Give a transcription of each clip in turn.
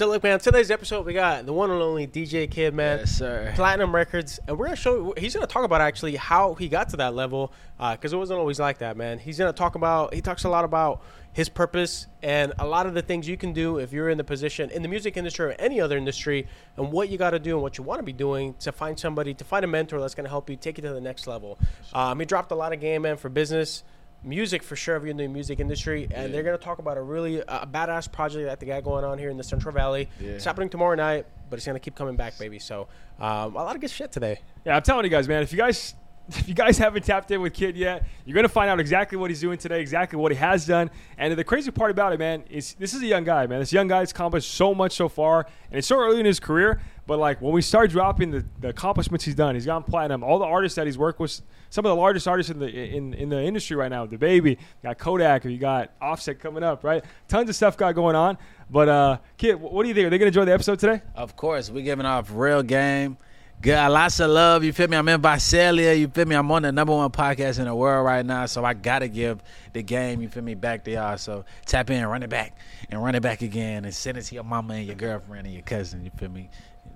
So look, man, today's episode we got the one and only DJ Kid, man. Yes, sir. Platinum Records, and we're gonna show. He's gonna talk about actually how he got to that level, because it wasn't always like that, man. He's gonna talk about. He talks a lot about his purpose and a lot of the things you can do if you're in the position in the music industry or any other industry, and what you got to do and what you want to be doing to find somebody to find a mentor that's gonna help you take you to the next level. Um, he dropped a lot of game, man, for business music for sure if you're in the music industry and Yeah. they're going to talk about a really uh, badass project that they got going on here in the central valley Yeah. it's happening tomorrow night but it's going to keep coming back baby so um, a lot of good shit today Yeah, I'm telling you guys, man. If you guys, if you guys haven't tapped in with Kid yet, you're gonna find out exactly what he's doing today, exactly what he has done. And the crazy part about it, man, is this is a young guy, man. This young guy's accomplished so much so far, and it's so early in his career. But like when we start dropping the, the accomplishments he's done, he's gone platinum. All the artists that he's worked with, some of the largest artists in the in, in the industry right now. DaBaby, got Kodak, or you got Offset coming up, right? Tons of stuff got going on. But uh, Kid, what do you think? Are they gonna enjoy the episode today? Of course, we giving off real game. Got lots of love. You feel me? I'm in Visalia. You feel me? I'm on the number one podcast in the world right now, so I gotta give the game. You feel me? Back to y'all. So tap in, run it back, and run it back again, and send it to your mama and your girlfriend and your cousin. You feel me?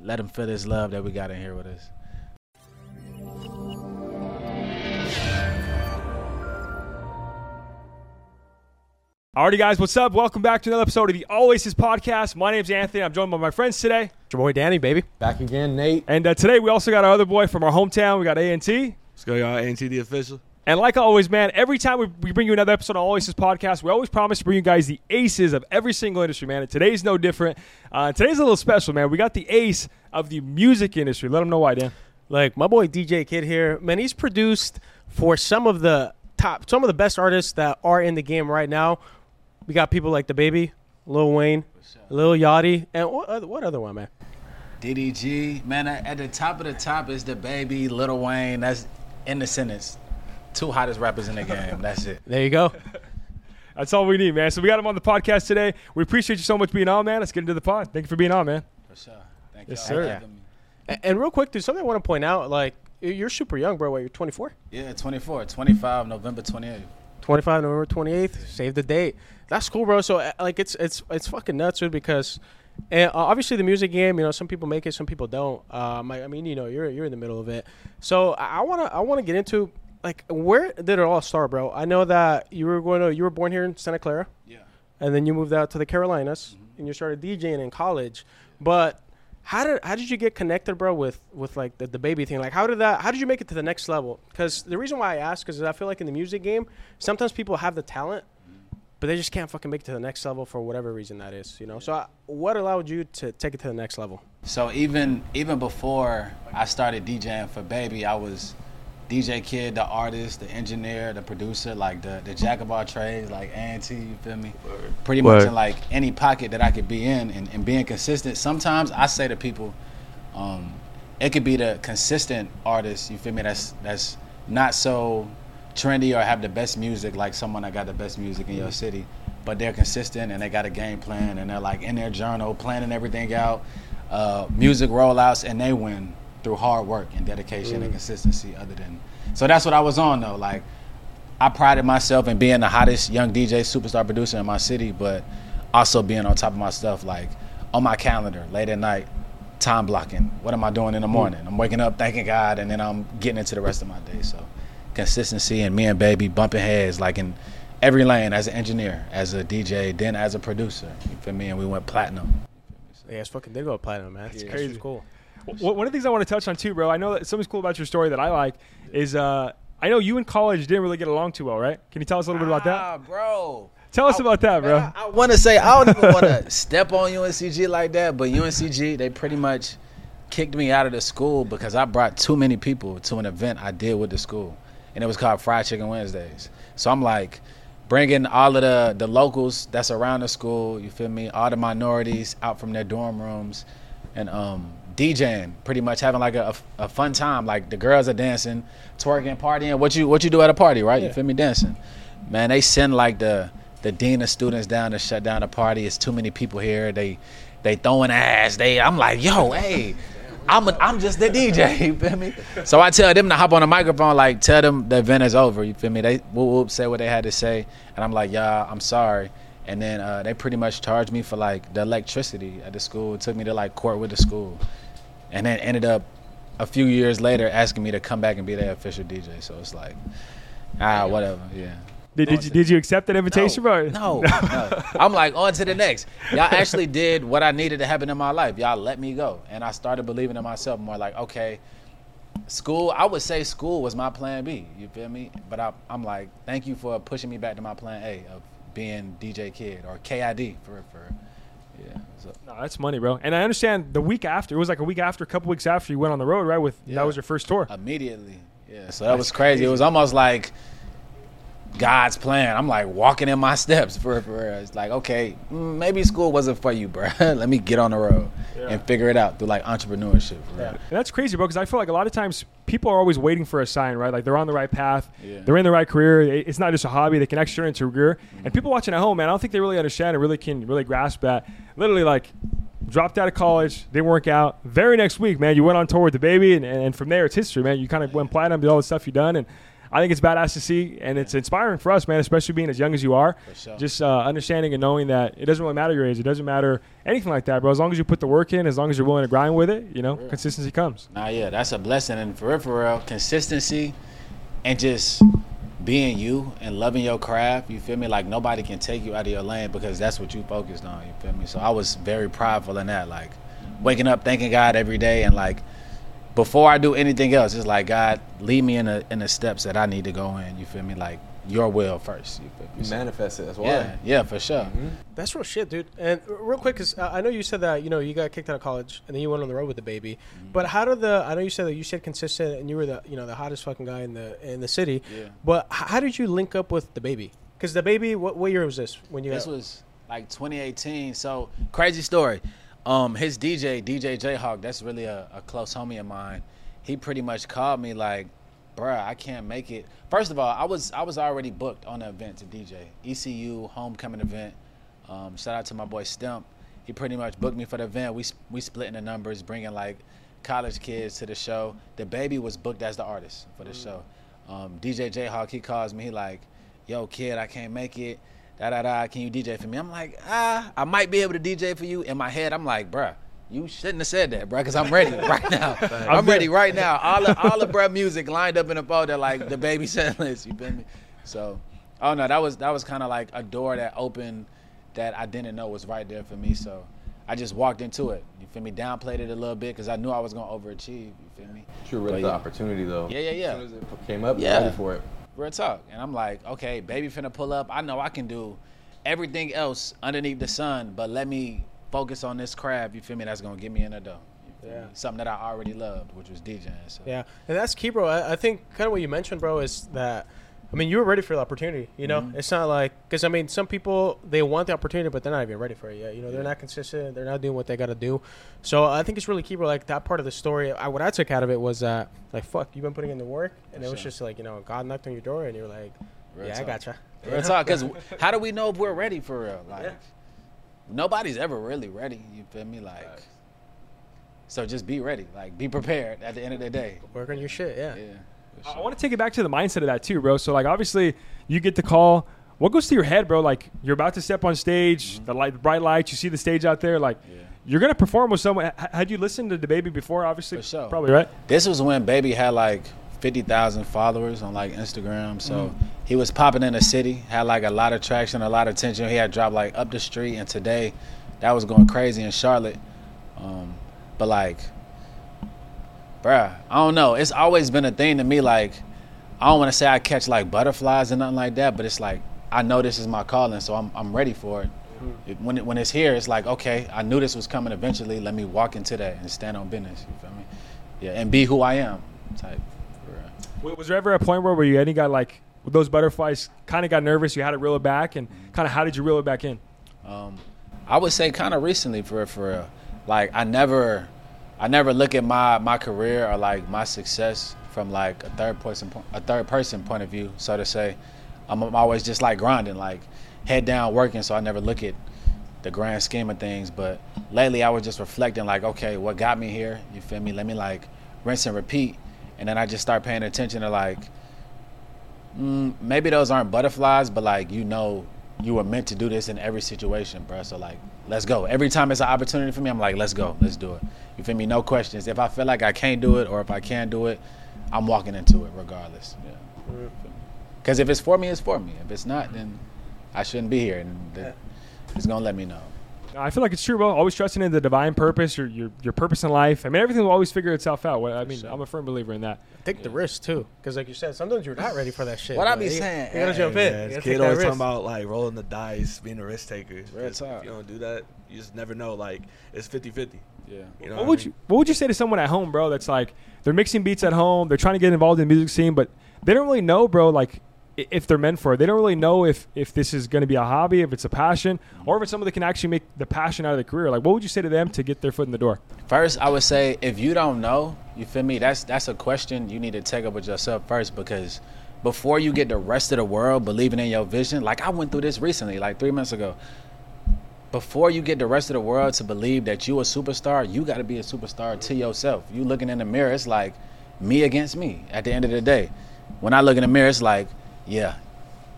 Let them feel this love that we got in here with us. Alrighty, guys, what's up? Welcome back to another episode of the Always His podcast. My name's Anthony. I'm joined by my friends today. it's your boy danny baby Back again, Nate. And uh, today we also got our other boy from our hometown. We got A&T. Let's go, y'all. Ain't the official? And like always, man, every time we, we bring you another episode of Always His podcast, we always promise to bring you guys the aces of every single industry, man. And today's no different. Uh, today's a little special, man. We got the ace of the music industry. Let them know why, Dan. like my boy dj kid here man he's produced for some of the top some of the best artists that are in the game right now we got people like DaBaby lil wayne lil yachty and what other, what other one man DDG, man, at at the top of the top is DaBaby, Lil Wayne. That's in the sentence. Two hottest rappers in the game. That's it. there you go That's all we need, man. So we got him on the podcast today. We appreciate you so much being on, man. Let's get into the pod. Thank you for being on, man. For sure. Thank Yes, y'all sir. having me. and, and real quick dude something i want to point out like you're super young bro what you're 24 Yeah, 24, 25, November 28th. 25 November 28th. Save the date. That's cool, bro. So uh, like it's it's it's fucking nuts, dude. Because and, uh, obviously the music game, you know, some people make it, some people don't. Um, I, I mean, you know, you're you're in the middle of it. So I wanna I wanna get into like where did it all start, bro? I know that you were going to you were born here in Santa Clara, Yeah. and then you moved out to the Carolinas, mm-hmm. and you started DJing in college. But how did how did you get connected, bro, with with like the, DaBaby thing? Like, how did that? How did you make it to the next level? Because the reason why I ask is I feel like in the music game, sometimes people have the talent, mm-hmm. but they just can't fucking make it to the next level for whatever reason that is. You know. So I, what allowed you to take it to the next level? So even even before I started DJing for Baby, I was DJ Kid, the artist, the engineer, the producer, like the, the jack of all trades, like A&T, you feel me? Pretty much in like any pocket that I could be in and, and being consistent. Sometimes I say to people, um, it could be the consistent artist, you feel me, that's that's not so trendy or have the best music like someone that got the best music in your city. But they're consistent and they got a game plan and they're like in their journal planning everything out, uh, music rollouts, and they win through hard work and dedication and mm. consistency. Other than, so that's what I was on though. Like, I prided myself in being the hottest young DJ superstar producer in my city, but also being on top of my stuff, like on my calendar, late at night, time blocking. What am I doing in the mm. morning? I'm waking up, thanking God, and then I'm getting into the rest of my day. So, consistency and me and baby bumping heads, like in every lane as an engineer, as a DJ, then as a producer. You feel me? And we went platinum. Yeah, it's fucking did go platinum, man. It's Yeah. crazy. Crazy. cool. One of the things I want to touch on too, bro. I know that something's cool about your story that I like is uh, I know you in college didn't really get along too well, right? Can you tell us a little bit about that? Ah, bro. Tell us about that, bro. Man, I, want to say I don't even want to step on UNCG like that, but UNCG they pretty much kicked me out of the school because I brought too many people to an event I did with the school, and it was called Fried Chicken Wednesdays. So I'm like bringing all of the the locals that's around the school, you feel me, all the minorities out from their dorm rooms, and um DJing, pretty much having like a, a, fun time. Like the girls are dancing, twerking, partying. What you what you do at a party, right? You feel me, dancing. Man, they send like the the dean of students down to shut down the party. It's too many people here. They they throwing ass. They I'm like, yo, hey, I'm a, I'm just the DJ. You feel me? So I tell them to hop on the microphone, like tell them the event is over. You feel me? They whoop whoop say what they had to say, and I'm like, yeah, I'm sorry. and then uh, they pretty much charged me for like the electricity at the school. It took me to like court with the school, and then ended up a few years later asking me to come back and be their official DJ. So it's like, ah, whatever, yeah. Did, did, you, did you accept that invitation, bro? No, no. I'm like on to the next. Y'all actually did what I needed to happen in my life. Y'all let me go, and I started believing in myself more. Like, okay, school. I would say school was my plan B. You feel me? But I, I'm like, thank you for pushing me back to my plan A of being DJ Kid or KID for for. Yeah. So. No, that's money, bro. And I understand the week after. It was like a week after, a couple weeks after you went on the road, right? With Yeah. that was your first tour. Immediately. Yeah. So that was crazy. It was almost like God's plan. I'm like walking in my steps for for real. It's like, okay, mm, maybe school wasn't for you, bro. Let me get on the road Yeah. and figure it out through like entrepreneurship. Real. And that's crazy, bro. Because I feel like a lot of times people are always waiting for a sign, right? Like they're on the right path, Yeah. they're in the right career. It's not just a hobby; they can actually turn into a career. And people watching at home, man, I don't think they really understand and really can really grasp that. Literally, like dropped out of college, didn't work out. Very next week, man, you went on tour with DaBaby, and, and from there it's history, man. You kind of went platinum, did all the stuff you've done, and I think it's badass to see, and it's inspiring for us, man, especially being as young as you are. Sure. Just uh, understanding and knowing that it doesn't really matter your age, it doesn't matter anything like that, bro. As long as you put the work in, as long as you're willing to grind with it, you know, consistency comes. Nah, yeah, that's a blessing. And for real, for real, consistency and just being you and loving your craft, you feel me? Like nobody can take you out of your lane because that's what you focused on, you feel me? So I was very prideful in that. Like waking up thanking God every day and like before I do anything else, it's like God lead me in the in the steps that I need to go in, you feel me? Like your will first, you feel me? You So, manifest it. That's why. yeah, yeah, for sure. That's real shit, dude. And real quick, cause uh, I know you said that you know you got kicked out of college and then you went on the road with DaBaby. Mm-hmm. But how did the? I know you said that you stayed consistent and you were the you know the hottest fucking guy in the in the city. Yeah. But how did you link up with DaBaby? Because DaBaby, what, what year was this when you? This got, was like 2018. So crazy story. Um, his DJ, DJ Jayhawk, that's really a, a close homie of mine. He pretty much called me like, "Bruh, I can't make it." First of all, I was I was already booked on the event to DJ ECU homecoming event. Um, shout out to my boy Stump. He pretty much booked me for the event. We we split in the numbers, bringing like college kids to the show. DaBaby was booked as the artist for the show. Um, DJ Jayhawk, he calls me. He like, "Yo, kid, I can't make it." Da da da. Can you DJ for me? I'm like, ah, I might be able to DJ for you. In my head, I'm like, bruh, you shouldn't have said that, bruh, because I'm ready right now. I'm ready right now. All the all the bruh music lined up in a folder like DaBaby set list. You feel me? So, oh no, that was that was kind of like a door that opened that I didn't know was right there for me. So. I just walked into it. You feel me? Downplayed it a little bit because I knew I was gonna overachieve. You feel me? True, read But the yeah. opportunity though. Yeah, yeah, yeah. As soon as it came up, Yeah. yeah. ready for it. Real talk. And I'm like, okay, baby finna pull up. I know I can do everything else underneath the sun, but let me focus on this craft, you feel me, that's gonna get me in the dough. Yeah. Something that I already loved, which was DJing. So Yeah, and that's key, bro. I, I think kind of what you mentioned, bro, is that I mean you were ready for the opportunity. You know, Mm-hmm. it's not like because I mean some people they want the opportunity, but they're not even ready for it yet. You know, they're not consistent. They're not doing what they got to do. So I think it's really key, bro. Like that part of the story, I, what I took out of it was that like fuck, you've been putting in the work, and it was Sure. just like you know God knocked on your door, and you're like, Real yeah, I gotcha. Real talk, because how do we know if we're ready for real? Like, Yeah. nobody's ever really ready. You feel me? Like, so just be ready. Like, be prepared. At the end of the day. Work on your shit. Yeah. Yeah. I want to take it back to the mindset of that too, bro. So like obviously you get the call. What goes through your head, bro? Like you're about to step on stage, the light, the bright lights. You see the stage out there. Like Yeah. you're gonna perform with someone. H- Had you listened to DaBaby before? Obviously, For sure. probably right. This was when Baby had like fifty thousand followers on like Instagram. So he was popping in the city, had like a lot of traction, a lot of attention. He had dropped like up the street, and today that was going crazy in Charlotte. Um, but like, bruh, I don't know. It's always been a thing to me. Like, I don't want to say I catch like butterflies and nothing like that, but it's like I know this is my calling, so I'm I'm ready for it. It- when it, when it's here, it's like okay, I knew this was coming eventually. Let me walk into that and stand on business. You feel me? Yeah, and be who I am. Type. Was there ever a point where where you any got like those butterflies, kind of got nervous? You had to reel it back, and kind of how did you reel it back in? Um, I would say kind of recently for for real. Like I never, I never look at my my career or like my success from like a third person a third person point of view, so to say. I'm, I'm always just like grinding, like head down working. So I never look at the grand scheme of things. But lately, I was just reflecting, like, okay, what got me here? You feel me? Let me like rinse and repeat, and then I just start paying attention to like mm, maybe those aren't butterflies, but like you know you were meant to do this in every situation, bro. So like, let's go. Every time it's an opportunity for me, I'm like, let's go, let's do it. You feel me? No questions. If I feel like I can't do it or if I can't do it, I'm walking into it regardless. Yeah. Because if it's for me, it's for me. If it's not, then I shouldn't be here, and it's gonna let me know. I feel like it's true, bro. Always trusting in the divine purpose, your your, your purpose in life. I mean, everything will always figure itself out. Well, I mean, sure. I'm a firm believer in that. Take the risk too, because like you said, sometimes you're not ready for that shit. What I man. be saying, you gotta hey, jump in. Yeah, gotta kid always risk. talking about like rolling the dice, being a risk taker. Real 'Cause talk. If you don't do that, you just never know. Like it's 50-50. Yeah. You know What would you What would you say to someone at home, bro? That's like they're mixing beats at home. They're trying to get involved in the music scene, but they don't really know, bro. Like i- if they're meant for it, they don't really know if if this is going to be a hobby, if it's a passion, or if it's something that can actually make the passion out of the career. Like, what would you say to them to get their foot in the door? First, I would say if you don't know, you feel me? That's that's a question you need to take up with yourself first because before you get the rest of the world believing in your vision, like I went through this recently, like three months ago. Before you get the rest of the world to believe that you a superstar, you got to be a superstar to yourself. You looking in the mirror, it's like me against me. At the end of the day, when I look in the mirror, it's like, yeah,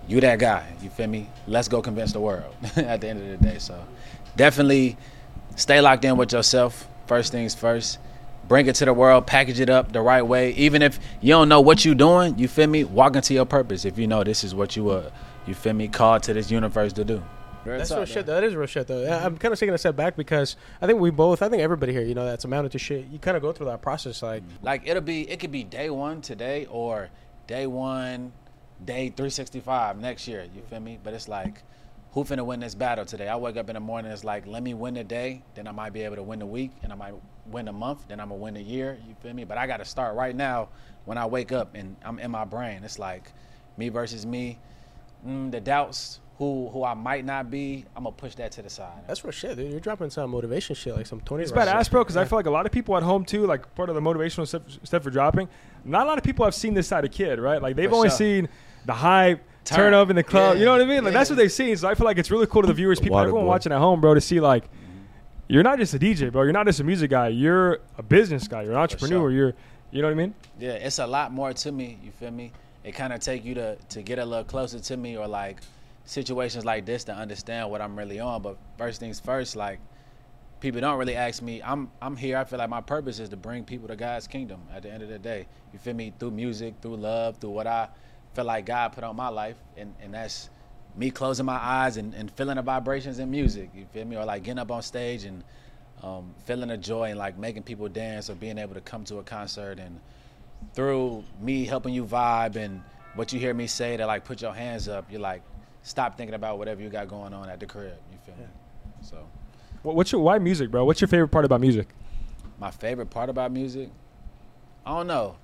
you that guy. You feel me? Let's go convince the world. at the end of the day, so definitely stay locked in with yourself. First things first. Bring it to the world, package it up the right way. Even if you don't know what you're doing, you feel me? Walk into your purpose. If you know this is what you were, you feel me, called to this universe to do. That's real shit. Though. That is real shit, though. Yeah, I'm kind of taking a step back because I think we both, I think everybody here, you know, that's amounted to shit. You kind of go through that process, like Like it'll be, it could be day one today or day one, day 365 next year. You feel me? But it's like, who finna win this battle today? I wake up in the morning, it's like, let me win the day, then I might be able to win the week, and I might win a month, then I'm gonna win the year. You feel me? But I gotta start right now when I wake up and I'm in my brain. It's like me versus me. Mm, the doubts, who who I might not be, I'm gonna push that to the side. that's real shit, dude. You're dropping some motivation shit, like some Tony. It's Robbins badass, shit. bro. Because I feel like a lot of people at home too, like part of the motivational stuff, stuff for dropping. Not a lot of people have seen this side of kid, right? Like they've For only sure. seen the hype. Turn, Turn. up in the club, Yeah. you know what I mean? Like that's what they've seen. So I feel like it's really cool to the viewers, people, everyone boy. watching at home, bro, to see like you're not just a DJ, bro. You're not just a music guy. You're a business guy. You're an entrepreneur. sure. You're, you know what I mean? Yeah, it's a lot more to me. You feel me? It kind of take you to to get a little closer to me, or like situations like this to understand what I'm really on. But first things first, like people don't really ask me. I'm I'm here. I feel like my purpose is to bring people to God's kingdom. At the end of the day, you feel me? Through music, through love, through what I feel like God put on my life, and and that's me closing my eyes and, and feeling the vibrations in music. You feel me? Or like getting up on stage and um, feeling the joy and like making people dance or being able to come to a concert and through me helping you vibe and what you hear me say to like put your hands up, you're like, stop thinking about whatever you got going on at the crib. You feel me? So What's your why music, bro? What's your favorite part about music? my favorite part about music, I don't know.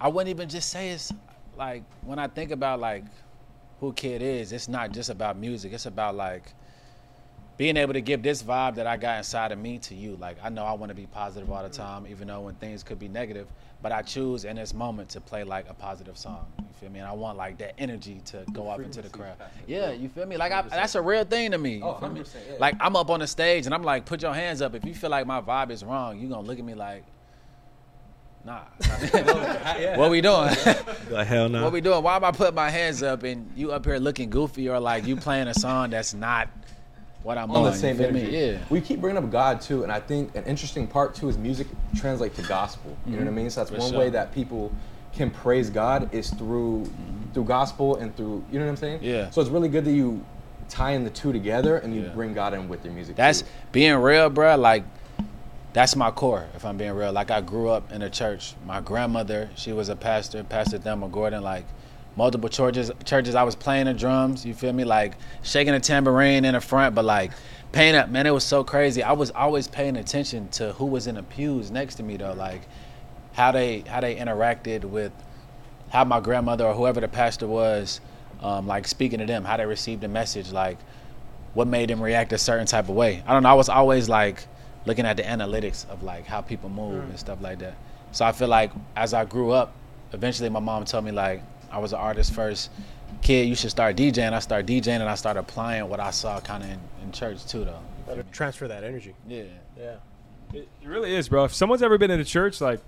I wouldn't even just say it's like when I think about like who Kid is, it's not just about music. It's about like being able to give this vibe that I got inside of me to you. Like I know I want to be positive all the time, even though when things could be negative. But I choose in this moment to play like a positive song. You feel me? And I want like that energy to go up into the crowd. Yeah, you feel me? Like I, that's a real thing to me. You Oh, feel me? 100%, yeah. Like I'm up on the stage and I'm like, put your hands up. If you feel like my vibe is wrong, you gonna look at me like, nah. what we doing? Like hell no. What we doing? Why am I putting my hands up and you up here looking goofy or like you playing a song that's not what I'm on? on the same me? energy. Yeah. We keep bringing up God too, and I think an interesting part too is music translate to gospel. You know what I mm-hmm. mean? So that's For one sure. way that people can praise God is through mm-hmm. through gospel and through you know what I'm saying? Yeah. So it's really good that you tie in the two together and you Yeah. bring God in with your music. That's too. being real, bro. Like that's my core. If I'm being real, like I grew up in a church. My grandmother, she was a pastor, Pastor Thelma Gordon. Like multiple churches, churches. I was playing the drums. You feel me? Like shaking a tambourine in the front, but like paying up. Man, it was so crazy. I was always paying attention to who was in the pews next to me, though. Like how they how they interacted with how my grandmother or whoever the pastor was, um, like speaking to them, how they received the message, like what made them react a certain type of way. I don't know. I was always like looking at the analytics of like how people move and stuff like that. So I feel like as I grew up, eventually my mom told me like I was an artist first. Kid, you should start DJing. I started DJing and I started applying what I saw kind of in, in church too, though. You transfer that energy. Yeah. Yeah. It, it really is, bro. If someone's ever been in a church, like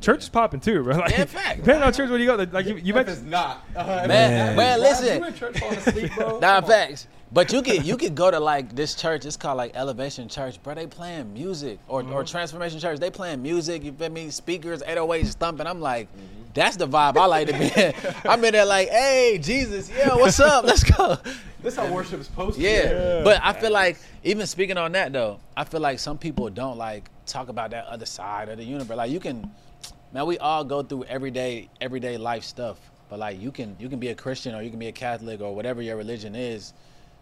church is popping too, bro. Like, Yeah, fact. Depending on church where you go, like you, you if mentioned. it's not, uh, Man, man, You listen. in church falling asleep, bro? Nah, facts. But you could you could go to like this church. It's called like Elevation Church, bro. They playing music or or mm-hmm. Transformation Church. They playing music. You feel me? Speakers, 808s thumping. I'm like, mm-hmm. that's the vibe I like to be in. I'm in there like, hey, Jesus, yeah, what's up? Let's go. This how worship is supposed to. Yeah. Yeah. But I feel like even speaking on that though, I feel like some people don't like talk about that other side of the universe. Like you can man, we all go through everyday everyday life stuff. But like you can you can be a Christian or you can be a Catholic or whatever your religion is,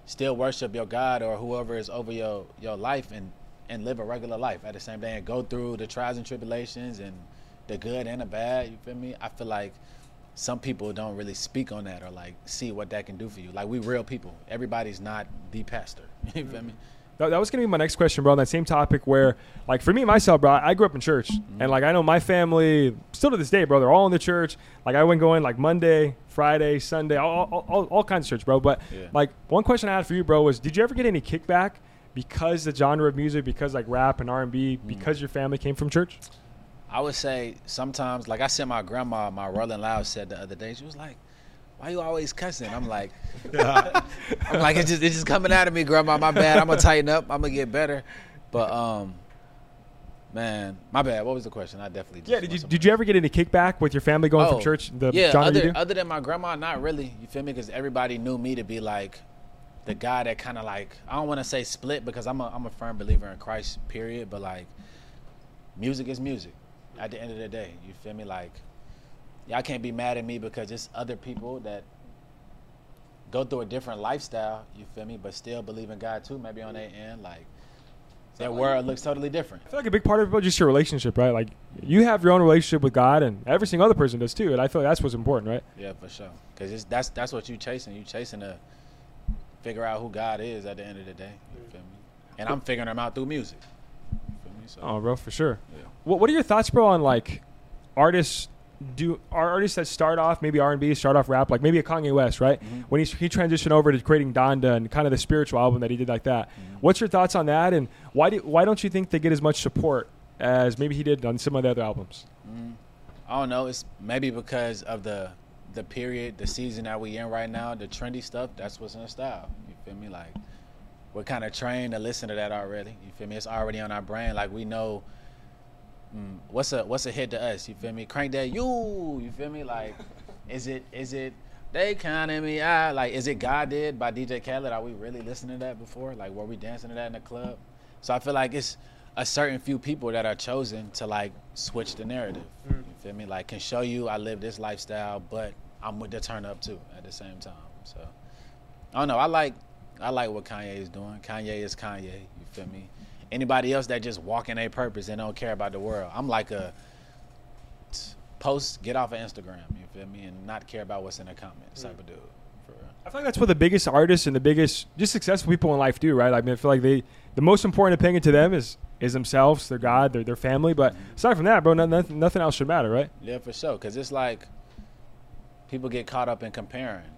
still worship your God or whoever is over your your life and and live a regular life at the same day and go through the trials and tribulations and the good and the bad, you feel me? I feel like some people don't really speak on that or like see what that can do for you. Like we real people. Everybody's not the pastor. You feel me? That, that was gonna be my next question, bro. On that same topic, where like for me myself, bro, I grew up in church, mm-hmm. and like I know my family still to this day, bro. They're all in the church. Like I went going like Monday, Friday, Sunday, all, all, all, all kinds of church, bro. But Yeah. like one question I had for you, bro, was did you ever get any kickback because the genre of music, because like rap and R and B, because your family came from church? I would say sometimes, like I said, my grandma my Rolling Loud said the other day. She was like, "Why you always cussing?" I'm like, I'm like, it's just it's just coming out of me, grandma. My bad. I'm gonna tighten up. I'm gonna get better. But um, man, my bad. What was the question? I definitely just Yeah. Did you did you ever get any kickback with your family going Oh, from church? The yeah, other, you do? other than my grandma, not really. You feel me? Because everybody knew me to be like the guy that kind of like I don't want to say split because I'm a I'm a firm believer in Christ. Period. But like, music is music. At the end of the day, you feel me? Like, y'all can't be mad at me because it's other people that go through a different lifestyle. You feel me? But still believe in God too. Maybe on their end, like their world looks totally different. I feel like a big part of it is just your relationship, right? Like you have your own relationship with God, and every single other person does too. And I feel like that's what's important, right? Yeah, for sure. Because that's that's what you're chasing. You're chasing to figure out who God is at the end of the day. You feel me? And I'm figuring him out through music. You feel me? So, Oh, bro, for sure. Yeah. What What are your thoughts, bro, on like artists? Do are artists that start off maybe R and B, start off rap, like maybe a Kanye West, right? Mhm. When he he transitioned over to creating Donda and kind of the spiritual album that he did like that. Mm-hmm. What's your thoughts on that? And why do why don't you think they get as much support as maybe he did on some of the other albums? mm, I don't know. It's maybe because of the the period, the season that we in right now, the trendy stuff. That's what's in the style. You feel me? Like we're kind of trained to listen to that already. You feel me? It's already on our brain. Like we know. Mm, what's a what's a hit to us? You feel me? Crank that you. You feel me? Like, is it is it they counting me out? Like, is it God did by DJ Khaled? Are we really listening to that before? Like, were we dancing to that in the club? So I feel like it's a certain few people that are chosen to like switch the narrative. You feel me? Like, can show you I live this lifestyle, but I'm with the turn up too at the same time. So I don't know. I like I like what Kanye is doing. Kanye is Kanye. You feel me? Anybody else that just walk in a purpose and don't care about the world. I'm like a post, get off of Instagram. You feel me? And not care about what's in the comments type of dude. I feel like that's what the biggest artists and the biggest just successful people in life do, right? I mean, I feel like they the most important opinion to them is is themselves, their God, their their family. But mm-hmm. aside from that, bro, nothing, nothing else should matter, right? Yeah, for sure. Cause it's like people get caught up in comparing.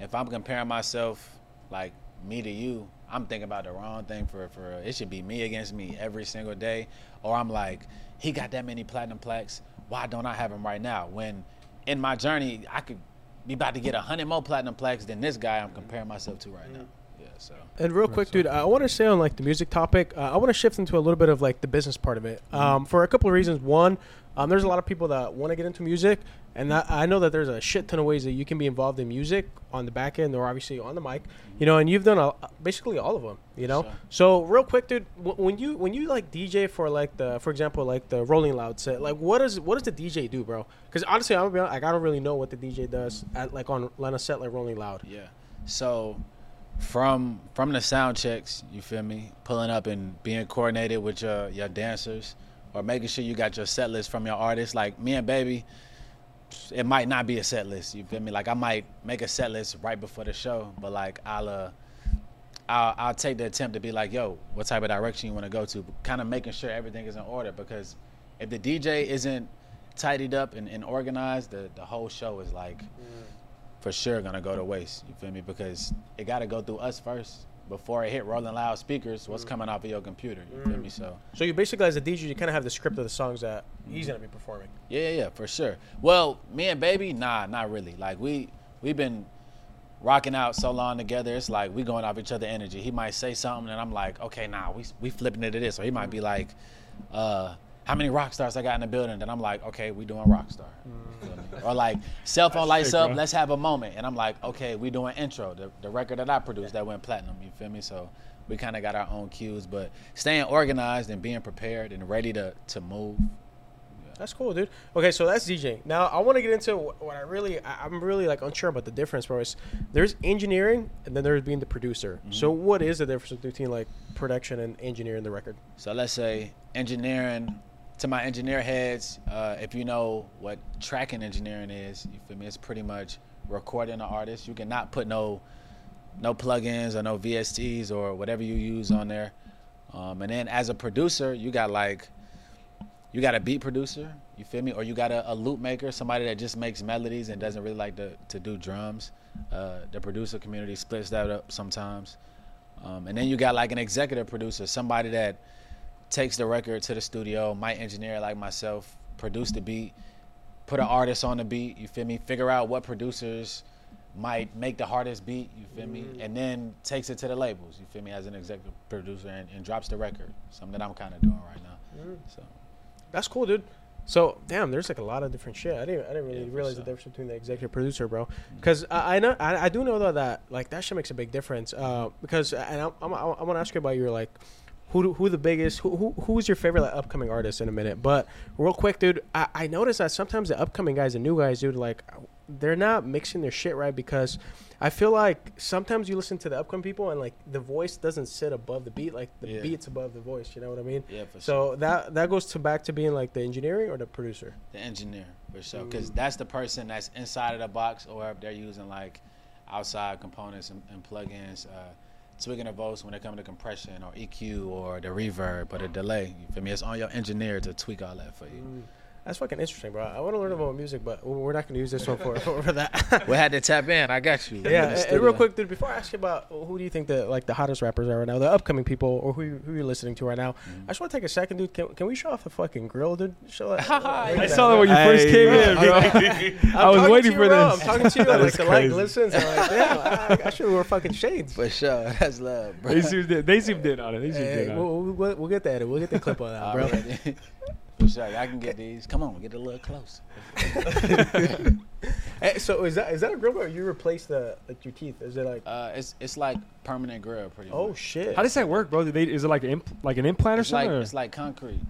If I'm comparing myself like me to you, I'm thinking about the wrong thing for for it should be me against me every single day. Or I'm like, he got that many platinum plaques. Why don't I have him right now? When in my journey I could be about to get a hundred more platinum plaques than this guy I'm comparing myself to right now. Yeah, so And real quick, dude, I want to say on like the music topic, uh, I want to shift into a little bit of like the business part of it um, for a couple of reasons. One, um, there's a lot of people that want to get into music, and that, I know that there's a shit ton of ways that you can be involved in music on the back end or obviously on the mic, you know. And you've done a, basically all of them, you know. Sure. So real quick, dude, w- when you when you like DJ for like the for example like the Rolling Loud set, like what does what does the DJ do, bro? Because honestly, I'm gonna be honest, like I don't really know what the DJ does at like on on a set like Rolling Loud. Yeah. So from from the sound checks, you feel me, pulling up and being coordinated with your your dancers, or making sure you got your set list from your artist. Like me and Baby, it might not be a set list. You feel me? Like I might make a set list right before the show, but like I'll uh, I'll, I'll take the attempt to be like, yo, what type of direction you want to go to? Kind of making sure everything is in order because if the DJ isn't tidied up and, and organized, the the whole show is like for sure gonna go to waste. You feel me? Because it got to go through us first. Before it hit rolling loud speakers, what's mm. coming off of your computer. You feel me? Mm. So So you basically, as a DJ, you kind of have the script of the songs that he's gonna be performing. yeah, yeah, yeah, for sure. Well, me and baby, nah, not really. Like we we've been rocking out so long together. It's like we going off each other energy. He might say something, and I'm like, okay, nah, we we flipping it to this. Or he might be mm. like, uh, how many rock stars I got in the building? Then I'm like, okay, we doing rock star. Me? Or like cell phone lights sick, up, bro. let's have a moment. And I'm like, okay, we doing intro, the, the record that I produced that went platinum. You feel me? So we kind of got our own cues, but staying organized and being prepared and ready to to move. That's cool, dude. Okay, so that's DJ. Now I want to get into wh- what I really, I- I'm really like unsure about the difference, bro. Is there's engineering and then there's being the producer. Mm-hmm. So what is the difference between like production and engineering the record? So let's say engineering to my engineer heads, uh, if you know what tracking engineering is, you feel me? It's pretty much recording an artist. You cannot put no no plugins or no VSTs or whatever you use on there. Um, and then as a producer, you got like you got a beat producer, you feel me? Or you got a, a loop maker, somebody that just makes melodies and doesn't really like to, to do drums. Uh, the producer community splits that up sometimes. Um, and then you got like an executive producer, somebody that takes the record to the studio, might engineer like myself, produce the beat, put an artist on the beat, you feel me? Figure out what producers might make the hardest beat, you feel me? Mm. And then takes it to the labels, you feel me, as an executive producer and, and drops the record. Something that I'm kind of doing right now. Mm. So That's cool, dude. So damn, there's like a lot of different shit. I didn't, I didn't really Yeah, realize the difference between the executive producer, bro. Mm. Because I, I know, I, I do know though that like that shit makes a big difference. Uh, because and I'm, I'm, I want to ask you about your like. Who, who the biggest who, who who's your favorite like, upcoming artist in a minute but real quick dude I, I noticed that sometimes the upcoming guys and new guys dude like they're not mixing their shit right because I feel like sometimes you listen to the upcoming people and like the voice doesn't sit above the beat like the Yeah. beat's above the voice you know what I mean yeah, for sure. so that that goes to back to being like the engineering or the producer. the engineer for sure because that's the person that's inside of the box or if they're using like outside components and, and plugins uh tweaking the voice when it comes to compression or eq or the reverb or the delay. You feel me? It's on your engineer to tweak all that for you That's fucking interesting, bro. I want to learn about music, but we're not going to use this one for for that. we had to tap in i got you yeah, and- and real quick, dude. Before I ask you about who do you think the like the hottest rappers are right now, the upcoming people, or who you- who you're listening to right now, Mm-hmm. I just want to take a second, dude. Can, can we show off the fucking grill, dude? Show that. I saw that when you first Hey, came bro. in, bro. I was waiting for bro. this. I'm talking to you, That and, like is the light crazy. glistens. I'm like, damn, I, I should wear fucking shades. for sure that's love bro They zoomed in. They zoomed in on it. They zoomed Hey, in on it. we'll, we'll, we'll get that. edit. We'll get the clip on that, bro. Already. for sure i can get these come on get a little closer Hey, so is that is that a grill, or you replace the like your teeth? Is it like? uh it's it's like permanent grill pretty much. Oh much shit! How does that work, bro? Do they, is it like an imp, like an implant or it's like something? or- it's like concrete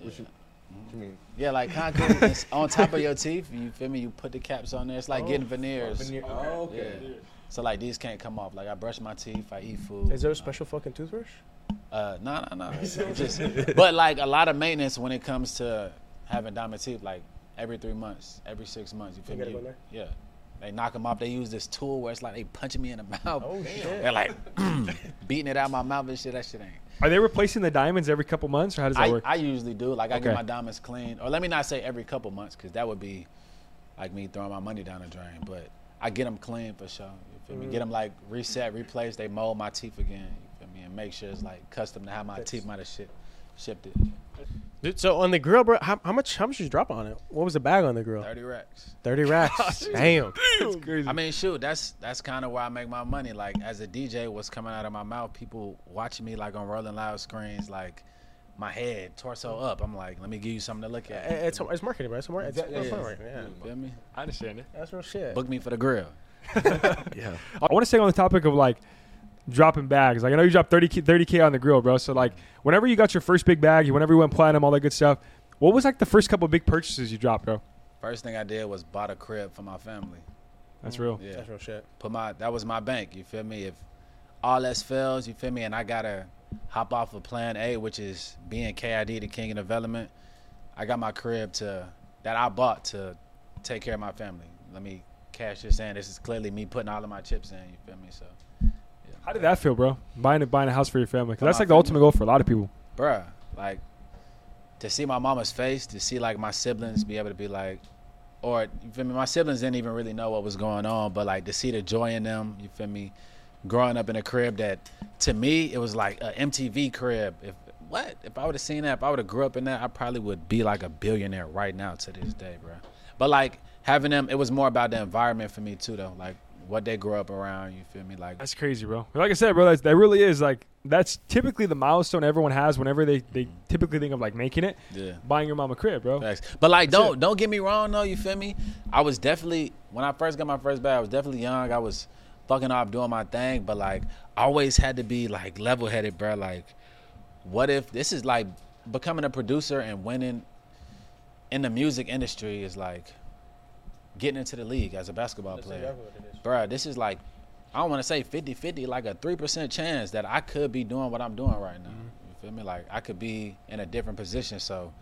What you, what you mean? Yeah, like concrete it's on top of your teeth. You feel me? You put the caps on there. It's like getting veneers. Veneer- Oh, Yeah. okay. So like these can't come off. Like I brush my teeth. I eat food. Is there a special fucking toothbrush? Uh, no, no, no. Just, but like a lot of maintenance when it comes to having diamond teeth. Like every three months, every six months. You feel You gotta me? go? Yeah. They knock them off. They use this tool where it's like they punching me in the mouth. Oh, shit. They're like beating it out my mouth and shit. That shit ain't. Are they replacing the diamonds every couple months, or how does that I, work? I usually do. Like I Okay. get my diamonds clean, or let me not say every couple months, because that would be like me throwing my money down the drain. But I get them clean for sure. You feel me? Get them like reset, replaced. They mold my teeth again. Make sure it's like custom to how my Fits. teeth might have shit, shipped it. Dude, so on the grill, bro, how, how much how much did you drop on it? What was the bag on the grill? Thirty racks. Thirty racks. Oh, Damn. That's crazy. I mean, shoot, that's that's kind of where I make my money. Like as a DJ, what's coming out of my mouth, people watching me like on rolling loud screens, like my head, torso up. I'm like, let me give you something to look at. It's it's marketing, bro. It's, more, it's Yeah, real yeah, fun right Yeah. You feel me? I understand it. That's real shit. Book me for the grill. Yeah. I want to stay on the topic of like dropping bags. Like I know you dropped 30 30k on the grill, bro. So like whenever you got your first big bag, you whenever you went platinum, all that good stuff. What was like the first couple big purchases you dropped, bro? First thing I did was bought a crib for my family. That's real. Yeah. That's real shit. Put my that was my bank. You feel me? If all else fails, you feel me, and I gotta hop off of Plan A, which is being KID, the king of development. I got my crib to that I bought to take care of my family. Let me cash this in. This is clearly me putting all of my chips in. You feel me? So, How did that feel, bro? Buying a buying a house for your family, because that's like the ultimate goal for a lot of people. bruh, like to see my mama's face, to see like my siblings be able to be like, or you feel me? My siblings didn't even really know what was going on, but like to see the joy in them, you feel me? growing up in a crib that to me it was like a MTV crib. If what if I would have seen that, if I would have grew up in that, I probably would be like a billionaire right now to this day, bro. But like having them, it was more about the environment for me too, though. Like what they grew up around. You feel me? Like That's crazy, bro. Like I said, bro, that's, that really is like that's typically the milestone everyone has whenever they, they mm-hmm. typically think of like making it. yeah. Buying your mom a crib, bro. Facts. But like, That's don't it. don't get me wrong though. You feel me? I was definitely when I first got my first bag. I was definitely young. I was fucking off doing my thing. But like, I always had to be like level headed, bro. Like, what if this is like becoming a producer and winning in the music industry is like getting into the league as a basketball player, bro. This is like. I don't want to say 50-50, like a 3% chance that I could be doing what I'm doing right now. You feel me? Like I could be in a different position. So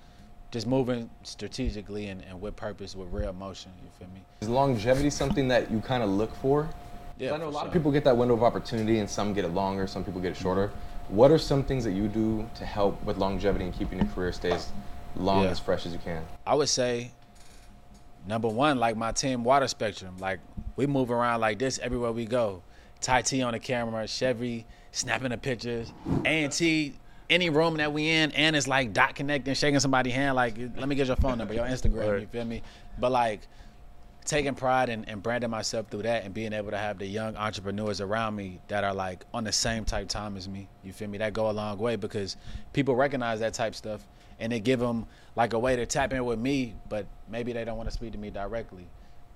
just moving strategically and, and with purpose, with real emotion. You feel me? Is longevity something that you kind of look for? Yeah, I know a lot sure. of people get that window of opportunity, and some get it longer, some people get it shorter. What are some things that you do to help with longevity and keeping your career stays long Yeah. as fresh as you can? I would say number one, like my team, Water Spectrum. Like we move around like this everywhere we go. Ty T on the camera, Chevy snapping the pictures, and T. Any room that we in, and it's like dot connecting, shaking somebody's hand, like let me get your phone number, your Instagram, Right. you feel me? But like taking pride and, and branding myself through that and being able to have the young entrepreneurs around me that are like on the same type time as me you feel me that go a long way because people recognize that type stuff and they give them like a way to tap in with me but maybe they don't want to speak to me directly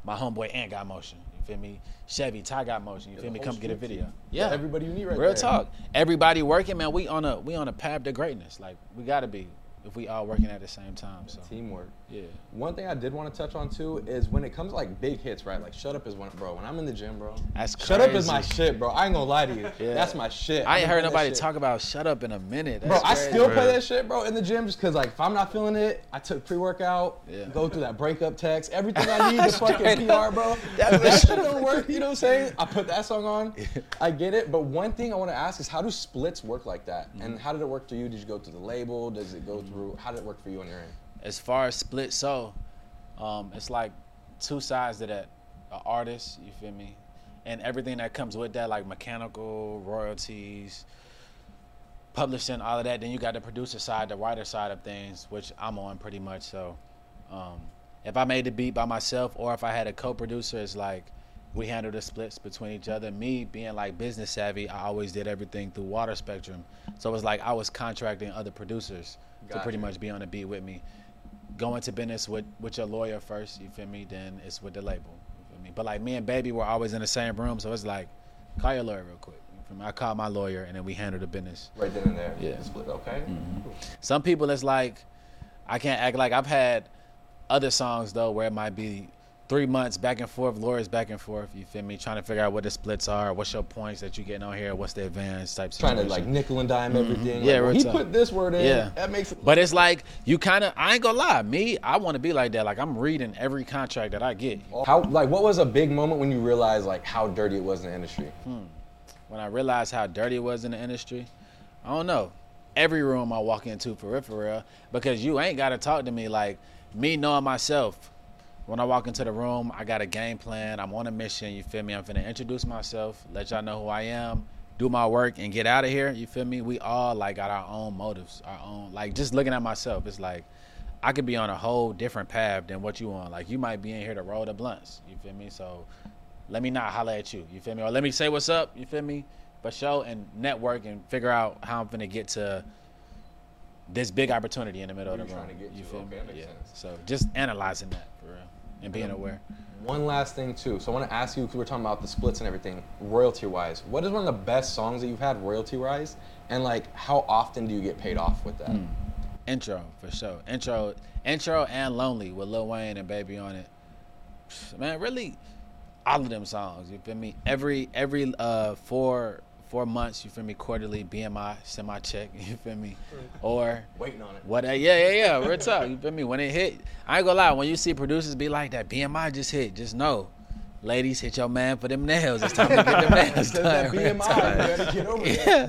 my homeboy Ant got motion you feel me Chevy Ty got motion you feel me come get a video team. yeah everybody you need right now. real there. talk everybody working man we on a we on a path to greatness like we gotta be if we all working at the same time so Teamwork. Yeah One thing I did want to touch on too is when it comes to like big hits, right? Like Shut Up is one, bro. When I'm in the gym, bro. That's crazy. Shut Up is my shit, bro. I ain't gonna lie to you. Yeah. That's my shit. I ain't heard nobody talk about shut up in a minute. Bro, That's I crazy. still play that shit, bro, in the gym just cause like if I'm not feeling it, I took pre-workout, Yeah. go through that breakup text, everything I need to fucking PR, up. bro. That that shit don't work, you know what I'm saying? I put that song on. I get it, but one thing I want to ask is how do splits work like that? Mm-hmm. And how did it work for you? Did you go through the label? Does it go through? How did it work for you on your end? As far as split so um, it's like two sides to that an artist you feel me? And everything that comes with that like mechanical royalties publishing all of that then you got the producer side the writer side of things which i'm on pretty much so um, if i made the beat by myself or if i had a co-producer it's like we handle the splits between each other. Me being like business savvy i always did everything through water spectrum. So it's like i was contracting other producers to pretty much be on the beat with me go into business with with your lawyer first. You feel me? Then it's with the label. You feel me? But like me and Baby were always in the same room, so it's like call your lawyer real quick. You feel me? I call my lawyer, and then we handle the business. Right then and there. Yeah. Mm-hmm. Split. Okay. Some people, it's like I can't act like I've had other songs though where it might be three months back and forth, lawyers back and forth. You feel me? Trying to figure out what the splits are, what's your points that you getting on here, what's the advance type Trying to like nickel and dime everything. Mm-hmm. Yeah, Like, well, he talk. put this word in. Yeah. That makes it. But it's like you kind of. I ain't gonna lie. Me, I want to be like that. Like I'm reading every contract that I get. How like what was a big moment when you realized like how dirty it was in the industry? When I realized how dirty it was in the industry, I don't know. Every room I walk into for real, for real, because you ain't gotta talk to me like me knowing myself. When I walk into the room, I got a game plan. I'm on a mission. You feel me? I'm finna introduce myself, let y'all know who I am, do my work, and get out of here. You feel me? We all like got our own motives, our own like just looking at myself. It's like I could be on a whole different path than what you on. Like you might be in here to roll the blunts. You feel me? So let me not holler at you. You feel me? Or let me say what's up. You feel me? But show and network and figure out how I'm finna get to this big opportunity in the middle of the room. trying to get you feel Okay, me? yeah. sense. So just analyzing that and being aware. One last thing too. So I want to ask you because we're talking about the splits and everything, royalty wise. What is one of the best songs that you've had royalty wise? And like, how often do you get paid off with that? Intro for sure. Intro, intro, and lonely with Lil Wayne and Baby on it. Man, really, all of them songs. You feel me? Every every uh four four months. You feel me? Quarterly BMI send my check. You feel me? Or Waiting on it. what? Uh, yeah, yeah, yeah. Real talk. You feel me? When it hit, I ain't gonna lie. When you see producers be like that, BMI just hit. Just know. Ladies, hit your man for them nails. It's time to get them nails Says that done. Real BMI, talk. you better get over that. Yeah.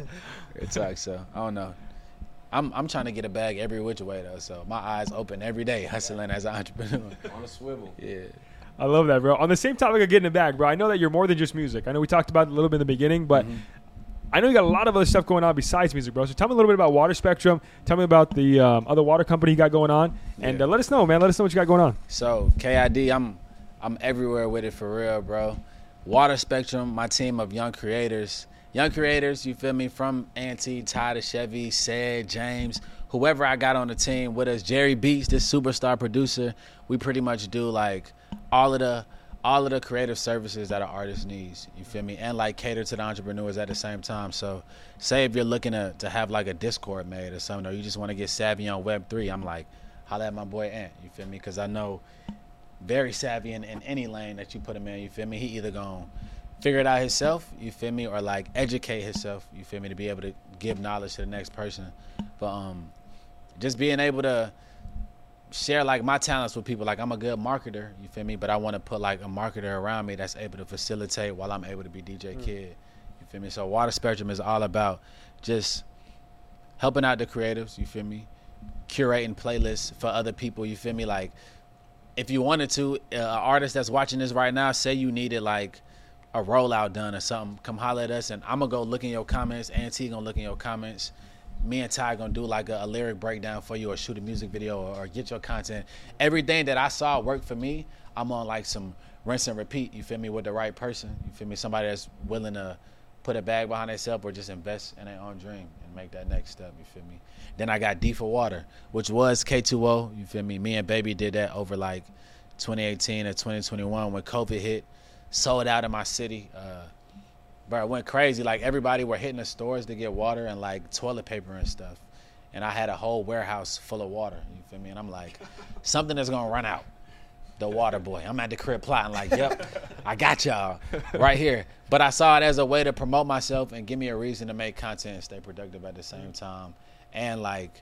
Real talk. So I don't know. I'm I'm trying to get a bag every which way though. So my eyes open every day, hustling as an entrepreneur. On a swivel. Yeah. I love that, bro. On the same topic of getting it back, bro. I know that you're more than just music. I know we talked about it a little bit in the beginning, but Mm-hmm. I know you got a lot of other stuff going on besides music, bro. So tell me a little bit about Water Spectrum. Tell me about the um, other water company you got going on, and Yeah. uh, let us know, man. Let us know what you got going on. So KID, I'm I'm everywhere with it for real, bro. Water Spectrum, my team of young creators, young creators. You feel me? From Auntie, Ty to Chevy, Said, James, whoever I got on the team with us. Jerry Beats, this superstar producer. We pretty much do like all of the all of the creative services that an artist needs. You feel me? And like cater to the entrepreneurs at the same time. So, say if you're looking to to have like a Discord made or something, or you just want to get savvy on Web three, I'm like, holla at my boy Ant. You feel me? Because I know very savvy in, in any lane that you put him in. You feel me? He either gonna figure it out himself. You feel me? Or like educate himself. You feel me? To be able to give knowledge to the next person. But um, just being able to share like my talents with people. Like I'm a good marketer, you feel me? But I want to put like a marketer around me that's able to facilitate while I'm able to be DJ Kid. You feel me? So Water Spectrum is all about just helping out the creatives, you feel me? Curating playlists for other people, you feel me? Like if you wanted to, uh, an artist that's watching this right now, say you needed like a rollout done or something, come holler at us and I'm gonna go look in your comments. Auntie gonna look in your comments. Me and Ty gonna do like a, a lyric breakdown for you or shoot a music video or, or get your content. Everything that I saw work for me, I'm on like some rinse and repeat, you feel me, with the right person. You feel me? Somebody that's willing to put a bag behind themselves or just invest in their own dream and make that next step, you feel me? Then I got D for Water, which was K2O, you feel me? Me and Baby did that over like 2018 or 2021 when COVID hit, sold out in my city. Uh, bro, it went crazy. Like everybody were hitting the stores to get water and like toilet paper and stuff. And I had a whole warehouse full of water. You feel me? And I'm like, something is gonna run out. The water boy. I'm at the crib plotting like, yep, I got y'all right here. But I saw it as a way to promote myself and give me a reason to make content and stay productive at the same time. And like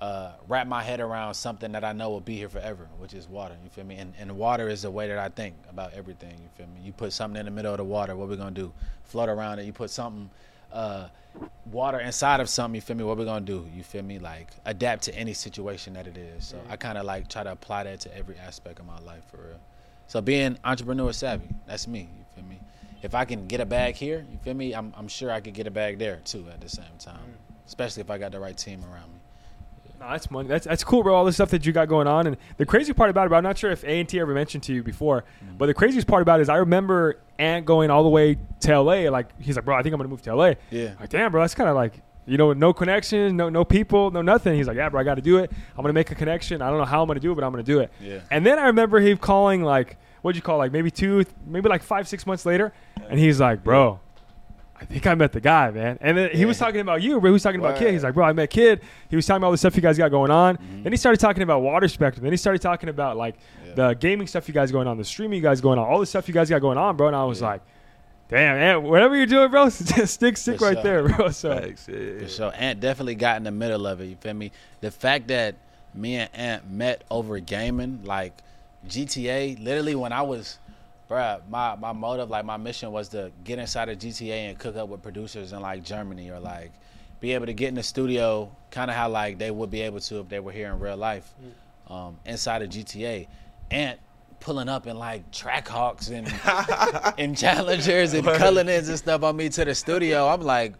uh, wrap my head around something that I know will be here forever, which is water. You feel me? And, and water is the way that I think about everything. You feel me? You put something in the middle of the water, what we gonna do? Float around it. You put something, uh, water inside of something. You feel me? What we gonna do? You feel me? Like adapt to any situation that it is. So I kind of like try to apply that to every aspect of my life for real. So being entrepreneur savvy, that's me. You feel me? If I can get a bag here, you feel me? I'm, I'm sure I could get a bag there too at the same time. Especially if I got the right team around me. No, that's money. That's that's cool, bro. All the stuff that you got going on, and the crazy part about it, bro. I'm not sure if A and T ever mentioned to you before, Mm-hmm. but the craziest part about it is I remember Ant going all the way to LA. Like he's like, bro, I think I'm gonna move to LA. Yeah. Like, damn, bro, that's kind of like you know, no connection, no no people, no nothing. He's like, yeah, bro, I got to do it. I'm gonna make a connection. I don't know how I'm gonna do it, but I'm gonna do it. Yeah. And then I remember him calling like, what'd you call like maybe two, maybe like five, six months later, and he's like, bro. I think I met the guy, man. And then he was talking about you, bro. He was talking about Kid. He's like, bro, I met Kid. He was talking about all the stuff you guys got going on. Mm-hmm. Then he started talking about Water Spectrum. Then he started talking about like Yeah. the gaming stuff you guys going on, the streaming you guys going on, all the stuff you guys got going on, bro. And I was Yeah. like, damn, man, whatever you're doing, bro, stick, stick For right sure. there, bro. So Facts, yeah, yeah. For sure. Ant definitely got in the middle of it. You feel me? The fact that me and Ant met over gaming, like GTA, literally when I was, bruh, my, my motive, like my mission was to get inside of GTA and cook up with producers in like Germany or like be able to get in the studio, kind of how like they would be able to if they were here in real life, um, inside of GTA. Ant pulling up in like Trackhawks and and Challengers and Cullinans and stuff on me to the studio. I'm like,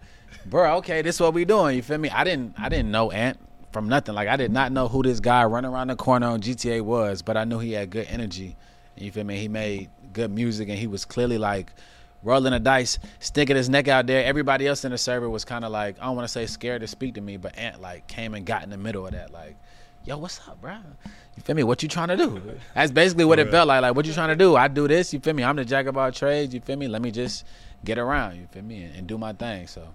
bro, okay, this is what we doing. You feel me? I didn't I didn't know Ant from nothing. Like I did not know who this guy running around the corner on GTA was, but I knew he had good energy. You feel me? He made good music and he was clearly like rolling the dice, sticking his neck out there. Everybody else in the server was kind of like, I don't want to say scared to speak to me, but Ant like came and got in the middle of that. Like, yo, what's up, bro? You feel me? What you trying to do? That's basically what it felt like. Like, what you trying to do? I do this. You feel me? I'm the jack of all trades. You feel me? Let me just get around. You feel me? And, and do my thing. So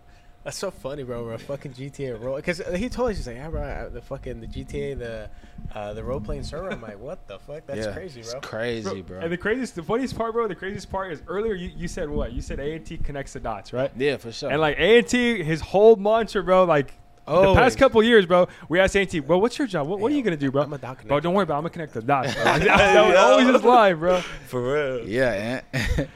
That's so funny, bro. We're a fucking GTA role because he told us he's like, yeah, bro, the fucking the GTA the uh, the role playing server. I'm like, what the fuck? That's yeah, crazy, bro. It's crazy, bro. And the craziest, the funniest part, bro, the craziest part is earlier you, you said what? You said A and T connects the dots, right? yeah, for sure. And like A and T, his whole mantra, bro, like the Always. past couple years, bro, we asked A and T, bro, what's your job? What, what are you gonna do, bro? I'm a dot Bro, don't worry about. it. I'm gonna connect the dots. Bro. That, that was always his line, bro. For real. yeah, Ant.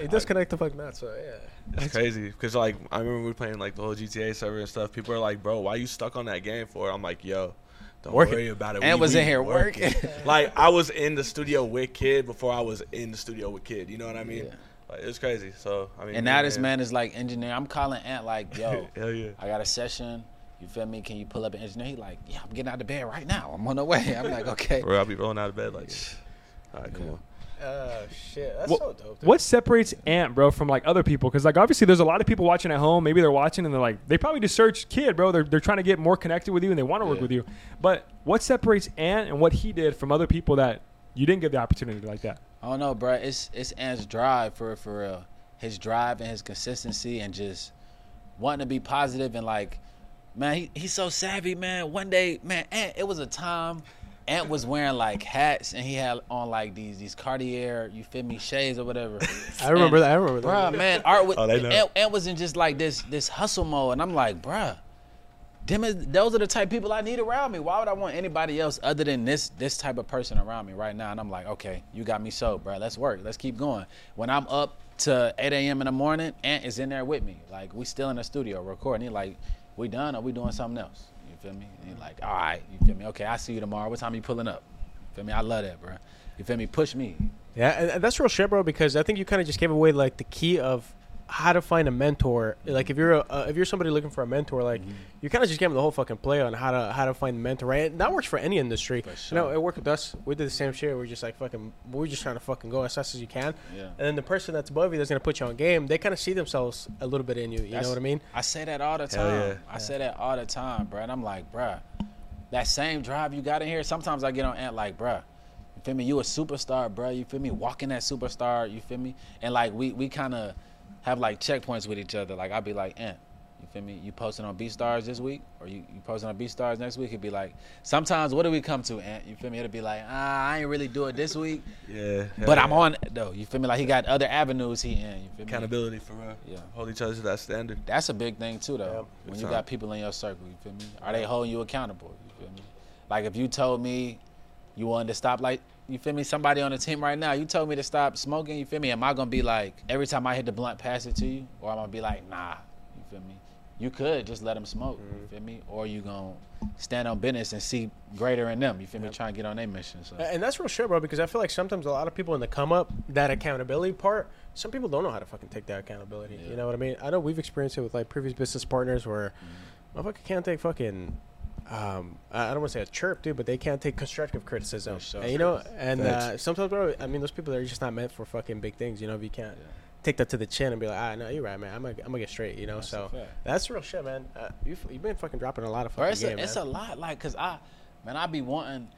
It does connect the fuck not, so yeah. It's crazy because like I remember we were playing like the whole GTA server and stuff. People are like, "Bro, why are you stuck on that game for?" I'm like, "Yo, Don't Working. worry about it. And We- was we in here working. like I was in the studio with Kid before I was in the studio with Kid. You know what I mean? Yeah. Like it's crazy. So I mean, And now yeah, this man is like engineer. I'm calling Ant like, yo, Hell yeah. I got a session. You feel me? Can you pull up an engineer? He like, yeah, I'm getting out of bed right now. I'm on the way. I'm like, okay. Bro, I'll be rolling out of bed like. All right, come on. Oh shit, that's What- so dope. Dude. What separates Ant, bro, from like other people? Because like obviously there's a lot of people watching at home. Maybe they're watching and they're like they probably just search kid, bro. They're they're trying to get more connected with you and they want to work Yeah. with you. But what separates Ant and what he did from other people that you didn't get the opportunity like that? I don't know, bro. It's it's Ant's drive for for real. His drive and his consistency and just wanting to be positive and like, man, he, he's so savvy, man. One day, man, Ant, it was a time. Ant was wearing like hats and he had on like these these Cartier, you feel me, shades or whatever. I remember And, that. I remember that. Bruh, man, art was, Oh. Ant, Ant wasn't just like this this hustle mode, and I'm like, bruh, them is, those are the type of people I need around me. Why would I want anybody else other than this this type of person around me right now? And I'm like, okay, you got me so, bruh. Let's work. Let's keep going. When I'm up to 8 a.m. in the morning, Ant is in there with me. Like we still in the studio recording. He like, we done or we doing something else? Feel me? And like, all right, you feel me? Okay, I see you tomorrow. What time you pulling up? You feel me? I love that, bro. You feel me? Push me. Yeah, and that's real shit, bro. Because I think you kind of just gave away like the key of how to find a mentor. Like if you're a, uh, if you're somebody looking for a mentor, like Mm-hmm. you kind of just gave them the whole fucking play on how to how to find a mentor, right? And that works for any industry. For You know, it worked with us. We did the same shit. We're just like fucking. We're just trying to fucking go as fast as you can. Yeah. And then the person that's above you that's gonna put you on game, they kind of see themselves a little bit in you. You know what I mean? I say that all the time. yeah. I say that all the time, bruh. And I'm like, bruh, that same drive you got in here. Sometimes I get on Ant like, bruh, you feel me? You a superstar, bruh. You feel me? Walking that superstar. You feel me? And like we we kind of have like checkpoints with each other. Like I'd be like, Ant, you feel me? You posting on BeatStars this week, or you, you posting on BeatStars next week? It'd be like, sometimes what do we come to, Ant? You feel me? It'll be like, ah, I ain't really do it this week, Yeah. but hell I'm yeah. on though. You feel me? Like he got other avenues he in. You feel me? accountability for real. Yeah. Hold each other to that standard. That's a big thing too, though. Yeah. when you time. got people in your circle, you feel me? Are they holding you accountable? You feel me? Like if you told me you wanted to stop, like you feel me? Somebody on the team right now, you told me to stop smoking. You feel me? Am I gonna be like every time I hit the blunt, pass it to you, or I'm gonna be like, nah? You feel me? You could just let them smoke. You mm-hmm. feel me? Or you gonna stand on business and see greater in them. You feel me? Trying to get on their mission. So And that's real shit, bro. Because I feel like sometimes a lot of people in the come up, that accountability part, some people don't know how to fucking take that accountability. You know what I mean? I know we've experienced it with like previous business partners where mm-hmm. motherfucker can't take fucking. Um, I don't want to say a chirp, dude, but they can't take constructive criticism. Sure. And, you know, and uh, sometimes, bro, I mean, those people are just not meant for fucking big things. You know, if you can't Yeah. take that to the chin and be like, ah, no, you're right, man. I'm gonna, I'm gonna get straight. You know, That's so that's real shit, man. Uh, you've, you've been fucking dropping a lot of Bro, it's, game, a, it's a lot, like, cause I, man, I be wanting.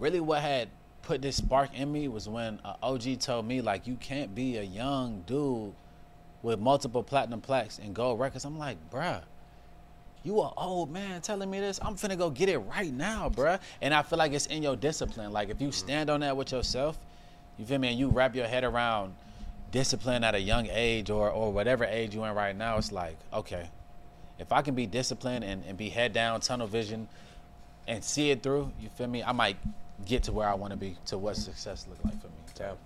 Really, what had put this spark in me was when uh, OG told me like, you can't be a young dude with multiple platinum plaques and gold records. I'm like, bruh, you a old oh, man telling me this? I'm finna go get it right now, bruh. And I feel like it's in your discipline. Like if you mm-hmm. stand on that with yourself, you feel me, and you wrap your head around discipline at a young age or or whatever age you in right now, it's like, okay, if I can be disciplined and, and be head down, tunnel vision, and see it through, you feel me? I might get to where I want to be, to what success look like for me. Damn.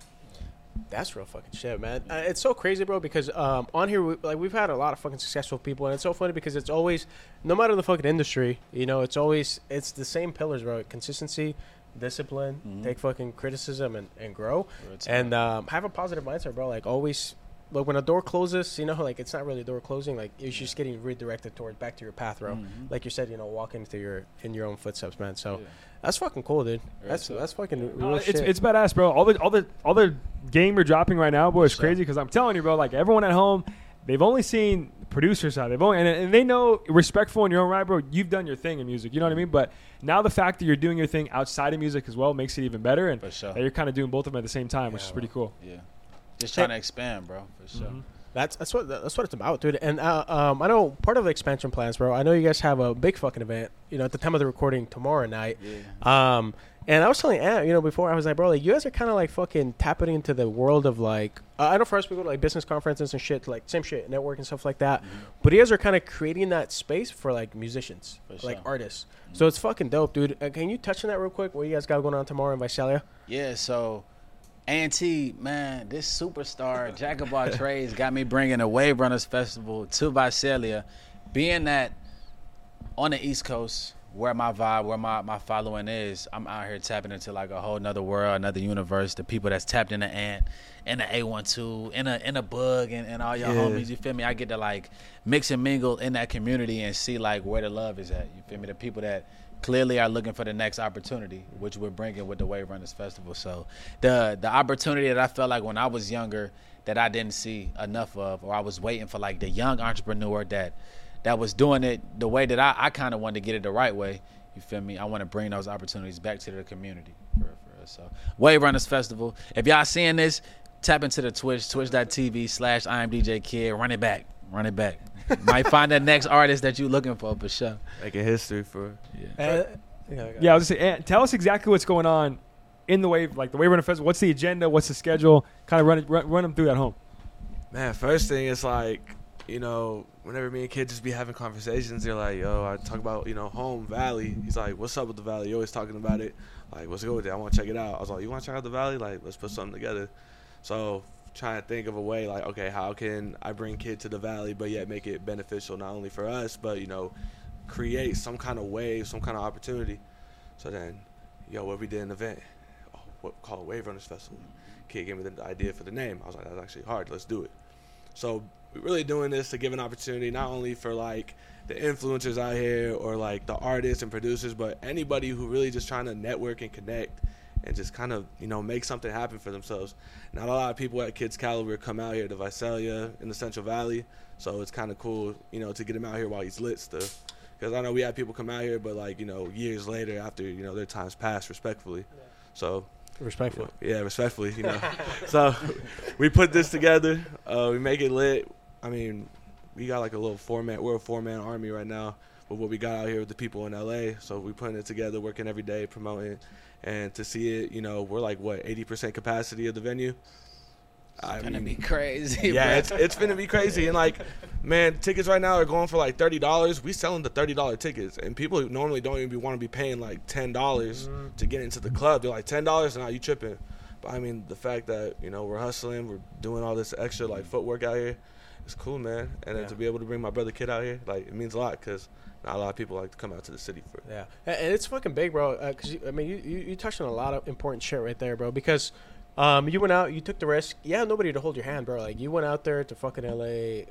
That's real fucking shit, man. Uh, it's so crazy, bro. Because um, on here, we, like we've had a lot of fucking successful people, and it's so funny because it's always, no matter the fucking industry, you know, it's always it's the same pillars, bro. Consistency, discipline, Mhm. take fucking criticism, and, and grow, talk. and um, have a positive mindset, bro. Like always, like when a door closes, you know, like it's not really a door closing. Like you're just getting redirected towards back to your path, bro. Mhm. Like you said, you know, walking into your in your own footsteps, man. So Yeah. That's fucking cool, dude. Real That's talk. that's fucking real it's shit. it's badass, bro. All the all the all the game you're dropping right now, boy, is Sure. crazy. Because I'm telling you, bro, like everyone at home, they've only seen the producer side. They've only and, and they know respectful in your own right, bro. You've done your thing in music. You know what I mean? But now the fact that you're doing your thing outside of music as well makes it even better. And For sure. that you're kind of doing both of them at the same time, which Yeah, is pretty cool. Yeah. Just trying to expand, bro, for sure. Mhm. That's that's what that's what it's about, dude. And uh, um, I know part of the expansion plans, bro. I know you guys have a big fucking event. You know, at the time of the recording tomorrow night. Yeah. Um, and I was telling Ant, you know, before I was like, bro, like you guys are kind of like fucking tapping into the world of like. Uh, I know for us we go to like business conferences and shit, like same shit, network and stuff like that. But you guys are kind of creating that space for like musicians, For like sure. artists. So it's fucking dope, dude. Uh, can you touch on that real quick? What you guys got going on tomorrow in Visalia? Yeah, so A&T, man, this superstar, Jack of all trades, got me bringing a Wave Runners Festival to Visalia. Being that on the East Coast, where my vibe, where my, my following is, I'm out here tapping into like a whole nother world, another universe. The people that's tapped in the ant, in the A12, in a in a bug, and, and all your Yeah. homies. You feel me? I get to like mix and mingle in that community and see like where the love is at. You feel me? The people that clearly are looking for the next opportunity, which we're bringing with the Wave Runners Festival. So the the opportunity that I felt like when I was younger that I didn't see enough of, or I was waiting for like the young entrepreneur that that was doing it the way that I, I kind of wanted to get it the right way. You feel me? I want to bring those opportunities back to the community for, for us. So Wave Runners Festival. If y'all seeing this, tap into the Twitch, twitch.tv slash I am DJ Kid. Run it back. Run it back. Might find that next artist that you're looking for for sure. Making history for. Uh, yeah, Yeah, I was just saying, tell us exactly what's going on in the wave, like the Wave Runner Festival. What's the agenda? What's the schedule? Kind of run run, run them through that home. Man, first thing is like, you know, whenever me and kid just be having conversations, they're like, yo, I talk about, you know, home, valley. He's like, what's up with the valley? You're always talking about it. Like, what's good with it? I want to check it out. I was like, you want to check out the valley? Like, let's put something together. So, trying to think of a way, like, okay, how can I bring kid to the valley, but yet make it beneficial not only for us, but, you know, create some kind of wave, some kind of opportunity. So then, yo, what we did an event? Oh, what call it Wave Runners Festival. Kid gave me the idea for the name. I was like, that's actually hard. Let's do it. So we're really doing this to give an opportunity not only for like the influencers out here or like the artists and producers, but anybody who really just trying to network and connect and just kind of you know make something happen for themselves. Not a lot of people at Kids Caliber come out here to Visalia in the Central Valley, so it's kind of cool you know to get him out here while he's lit still. Because I know we have people come out here, but like you know years later after you know their times passed, respectfully. So Respectful. yeah, respectfully, you know. so we put this together. Uh, we make it lit. I mean, we got like a little four man. We're a four man army right now with what we got out here with the people in LA. So we putting it together, working every day, promoting, and to see it. You know, we're like what eighty percent capacity of the venue. I It's gonna mean, be crazy. yeah, bro. it's it's gonna be crazy. And like, man, tickets right now are going for like thirty dollars. We selling the thirty dollar tickets, and people who normally don't even want to be paying like ten dollars mm-hmm. to get into the club. They're like ten dollars, and now you tripping. But I mean, the fact that you know we're hustling, we're doing all this extra like footwork out here, it's cool, man. And then Yeah. to be able to bring my brother kid out here, like it means a lot because not a lot of people like to come out to the city for. Yeah, and it's fucking big, bro. Because I mean, you, you you touched on a lot of important shit right there, bro. Because um, you went out, you took the risk. Yeah, nobody to hold your hand, bro. Like you went out there to fucking L.A.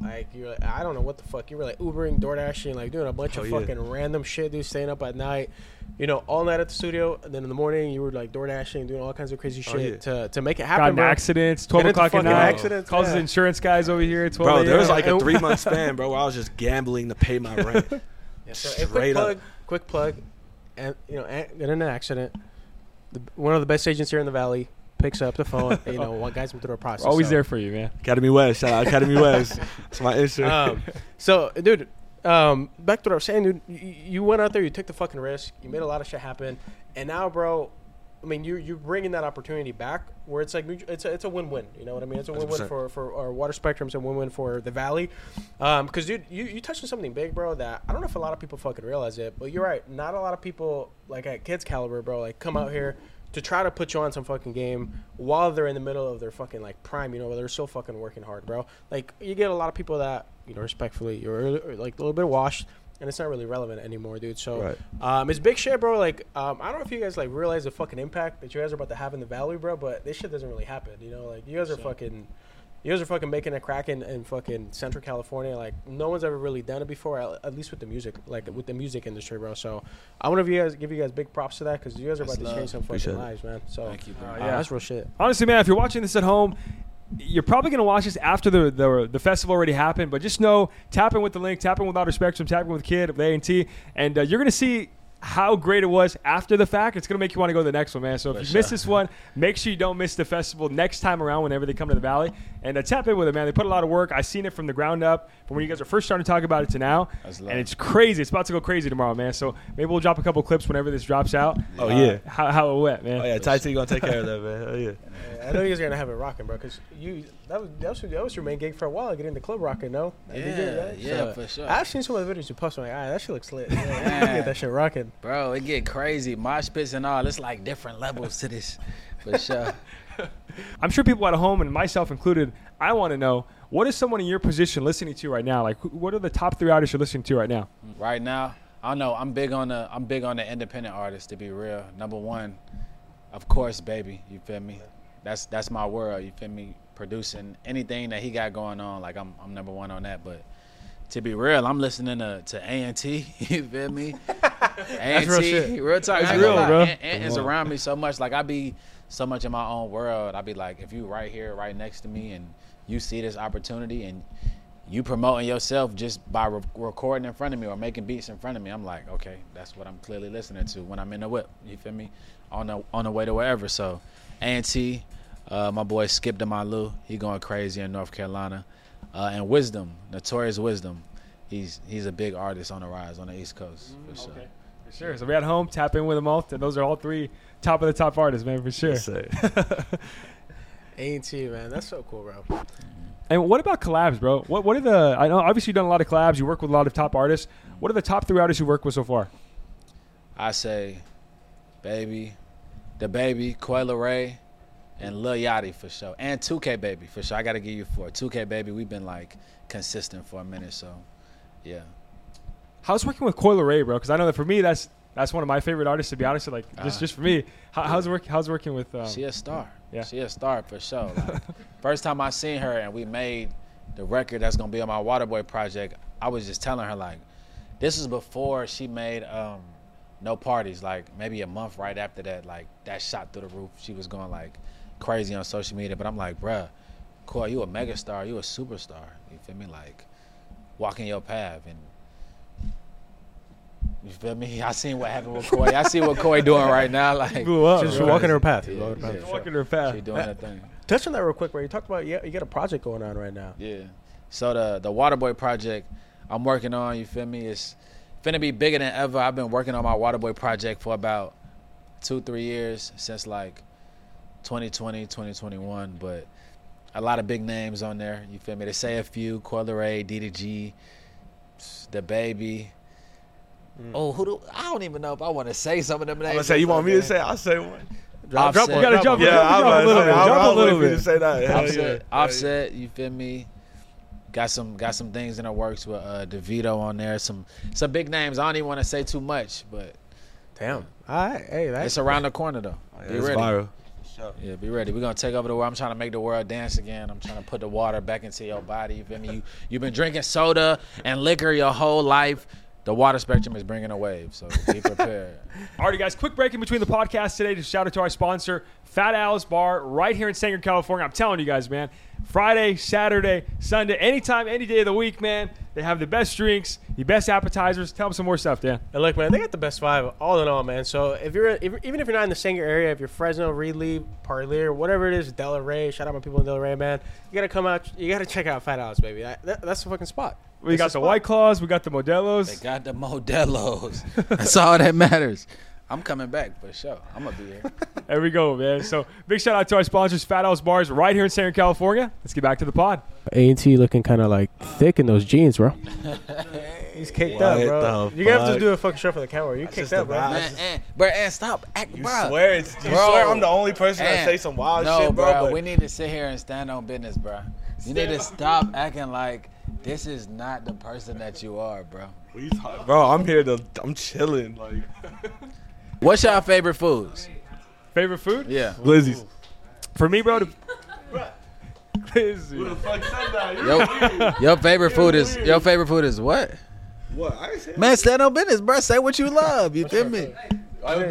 Like you're, like, I don't know what the fuck. You were like Ubering, DoorDashing, like doing a bunch Oh, of yeah. fucking random shit, dude. Staying up at night, you know, all night at the studio, and then in the morning you were like DoorDashing, doing all kinds of crazy Oh, shit yeah. to to make it happen, in bro. accidents, 12 Get o'clock at fucking night. accidents, Calls yeah. insurance guys over here at 12 Bro, there was like a three month span, bro, where I was just gambling to pay my rent. Yeah, so a quick Straight up. plug, quick plug, and you know, an- get in an accident. The, one of the best agents here in the valley picks up the phone. and, you know, what guys him through a process. Always so. there for you, man. Academy West, shout out Academy West. That's my insurance. Um, so, dude, um, back to what I was saying, dude. You, you went out there, you took the fucking risk, you made a lot of shit happen, and now, bro. I mean, you you're bringing that opportunity back where it's like it's a it's a win win. You know what I mean? It's a win win for for our water spectrums and win win for the valley. Um, because dude, you you touched on something big, bro. That I don't know if a lot of people fucking realize it, but you're right. Not a lot of people like at kids caliber, bro, like come out here to try to put you on some fucking game while they're in the middle of their fucking like prime. You know, where they're still fucking working hard, bro. Like you get a lot of people that you know, respectfully, you're like a little bit washed. And it's not really relevant anymore, dude. So, Right. um, it's big shit, bro. Like, um, I don't know if you guys like realize the fucking impact that you guys are about to have in the valley, bro. But this shit doesn't really happen, you know. Like, you guys are fucking, you guys are fucking making a crack in, in fucking Central California. Like, no one's ever really done it before, at, at least with the music, like with the music industry, bro. So, I want to you guys give you guys big props to that because you guys are That's about to love. change some fucking Appreciate lives, man. So, Thank you, bro. uh, yeah. yeah, that's real shit. Honestly, man, if you're watching this at home, you're probably going to watch this after the, the the festival already happened. But just know, tapping with the link, tapping in with Water Spectrum, tap in with Kid of A and T, and uh, you're going to see how great it was after the fact. It's going to make you want to go to the next one, man. So if For you sure. missed this one, make sure you don't miss the festival next time around whenever they come to the Valley. And uh, tap in with it, man. They put a lot of work. I've seen it from the ground up, from when you guys are first starting to talk about it to now. And it's crazy. It's about to go crazy tomorrow, man. So maybe we'll drop a couple clips whenever this drops out. Oh, Uh, yeah. how, how it went, man. Oh yeah, Ty T gonna take care of that, man. Oh yeah. I know you guys are gonna have it rocking, bro. Because you that was, that was that was your main gig for a while, getting the club rocking. No, Did Yeah, that? yeah, for sure. I've seen some of the videos you post. I'm like, ah, that shit looks lit. Yeah, Yeah. get that shit rocking. Bro, it get crazy. Mosh pits and all. It's like different levels to this. For sure. I'm sure people at home and myself included, I want to know what is someone in your position listening to right now? Like, what are the top three artists you're listening to right now? right now, I don't know. I'm big on the I'm big on the independent artists to be real. Number one, of course, baby. You feel me? That's that's my world. You feel me? Producing anything that he got going on, like I'm I'm number one on that. But to be real, I'm listening to to A and T. You feel me? A and real T, shit. real talk. That's I ain't gonna real, bro. Ant- Ant is around me so much. Like I be so much in my own world. I be like, if you right here, right next to me, and you see this opportunity, and you promoting yourself just by re- recording in front of me or making beats in front of me, I'm like, okay, that's what I'm clearly listening to when I'm in the whip. You feel me? On the on the way to wherever. So, A&T, uh, my boy Skip Demalu, he going crazy in North Carolina, uh, and Wisdom, Notorious Wisdom, he's he's a big artist on the rise on the East Coast for sure. Okay. For sure. So we at home, tap in with them all. Those are all three top of the top artists, man, for sure. A&T, man. That's so cool, bro. And what about collabs, bro? What what are the? I know obviously you've done a lot of collabs. You work with a lot of top artists. What are the top three artists you work with so far? I say, baby, the baby, Coi Leray, and Lil Yachty for sure, and 2K baby for sure. I got to give you four. 2K baby, we've been like consistent for a minute, so yeah. How's working with Coi Leray, bro? Because I know that for me, that's that's one of my favorite artists. To be honest, like just Ah. just for me, how, how's work? How's working with? Um, She a star. yeah. She a star for sure. Like, first time I seen her and we made the record that's gonna be on my Waterboy project, I was just telling her like, this is before she made um, no parties. Like maybe a month right after that, like that shot through the roof. She was going like crazy on social media. But I'm like, bruh, Coy, you a megastar, you a superstar. You feel me? Like walking your path and. You feel me? I seen what happened with Coy. I see what Coy doing right now. Like blew up. She's bro. walking her path. Yeah, She's walking her yeah. path, for sure. walking her path. she doing that thing. Touch on that real quick, bro. You talked about yeah, you got a project going on right now. Yeah. So the the Waterboy project I'm working on, you feel me, it's finna be bigger than ever. I've been working on my Waterboy project for about two, three years since like 2020, 2021. But a lot of big names on there. You feel me? They say a few, Coi Leray, D to G, the baby. Oh, who do I don't even know if I want to say some of them names. I'm gonna say you want me to say? I'll say one. Drop, drop, Offset. one, You gotta jump, yeah, Yeah, I'm jump a about to little say, bit, jump a I'll little wait for you bit. say that. Offset, yeah. Offset, you feel me? Got some got some things in the works with uh DeVito on there. Some some big names. I don't even want to say too much, but Damn. All right. Hey, that's it's around the corner though. Yeah, Be ready. viral. Yeah, be ready. We're gonna take over the world. I'm trying to make the world dance again. I'm trying to put the water back into your body. You feel me? You you've been drinking soda and liquor your whole life. The water spectrum is bringing a wave, so be prepared. Alrighty, guys, quick break in between the podcast today to shout out to our sponsor, Fat Al's Bar, right here in Sanger, California. I'm telling you guys, man. Friday, Saturday, Sunday, anytime, any day of the week, man. They have the best drinks, the best appetizers. Tell them some more stuff, Dan. And look, man, they got the best vibe, all in all, man. So if you're, if, even if you're not in the Sanger area, if you're Fresno, Reedley, Parlier, whatever it is, Del Rey, shout out my people in Del Rey, man. You gotta come out. You gotta check out Fat Al's, baby. That, that- that's the fucking spot. We It's got the the spot. White Claws, we got the Modelos. They Modelos. got the Modelos. That's all that matters. I'm coming back for sure. I'm gonna be here. There we go, man. So big shout out to our sponsors, Fat Al's Bars, right here in Sanger, California. Let's get back to the pod. A and T looking kind of like thick in those jeans, bro. He's kicked What up, bro. the You gotta have to do a fucking show for the camera. You That's kicked just up, the bro. vibe. man, and, bro, and stop act, You bro. swear it's you Bro. swear I'm the only person that And- say some wild no, shit, bro. but we need to sit here and stand on business, bro. You need to stop acting like this is not the person that you are, bro. what you talk- bro, I'm here to I'm chilling. Like What's your favorite foods? Favorite food? Yeah. Glizzy's. For me, bro. The- Crazy. fuck said that? Your, your favorite food is your favorite food is what? What? I ain't say Man, stand on business, bro. Say what you love. You feel me?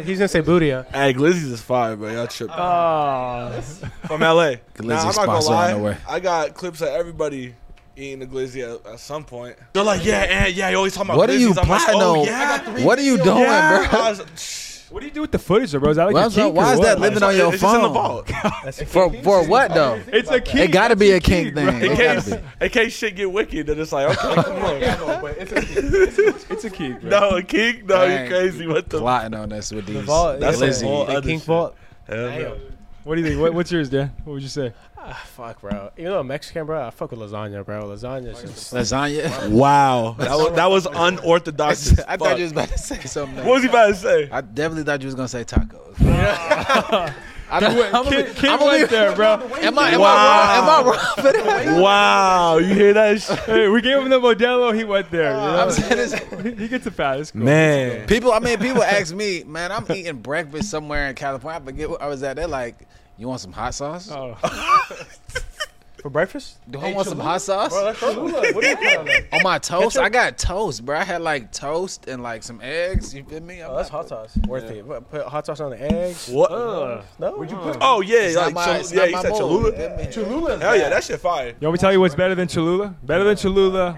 He's gonna say booty, huh? Hey, Glizzy's is fire, bro. Y'all tripping. Oh, From LA. Glizzy Nah, I'm not gonna sponsor on the lie. way. I got clips of everybody eating the glizzy at, at some point. They're like, yeah, and yeah, you always talking about What are you glizzies. I'm like, plotting oh, on? yeah. What are you doing, yeah. bro? I was- what do you do with the footage, though, bro? Is that like Well, a so kink why or is what? that living on your it's just in the phone? vault. For for what though? It's a kink. It got to be a kink, kink bro. thing. In It gotta case, be. in case shit get wicked, they're just like, okay, come on. It's a kink, bro. no, a kink? No, Dang. you crazy. What the? Plotting on this with these. Vault, That's yeah, a Glizzy. whole the other kink shit. vault. Hell no. What do you think? What, what's yours, Dan? What would you say? Ah, fuck, bro. Even though I'm Mexican, bro, I fuck with lasagna, bro. Lasagna just. Lasagna. Wow, that was that was unorthodox. as I fuck. thought you was about to say something. What was he about to say? I definitely thought you was gonna say tacos. I'm, I'm, Kid, kid I'm gonna went be- there, bro. Am I, am Wow. I wrong? Am I wrong for that? Wow, you hear that? Shit? Hey, we gave him the Modelo. He went there. You know? I'm saying this. he, he gets a pass. It's cool. Man, People, I mean, people ask me, man, I'm eating breakfast somewhere in California. I forget where I was at. They're like, you want some hot sauce? Oh. For breakfast? Do I want some hot sauce? What do you put on? On my toast? I got toast, bro. I had like toast and like some eggs. You feel me? I'm Oh, that's not- hot sauce. Worth it. What, Put hot sauce on the eggs. what? Ugh. No. Would you put? Oh yeah, It's not like my- Chol- it's yeah, not you my said move, Cholula. you feel Hell yeah, that shit fire. You want me to tell you what's better than Cholula? Better than Cholula.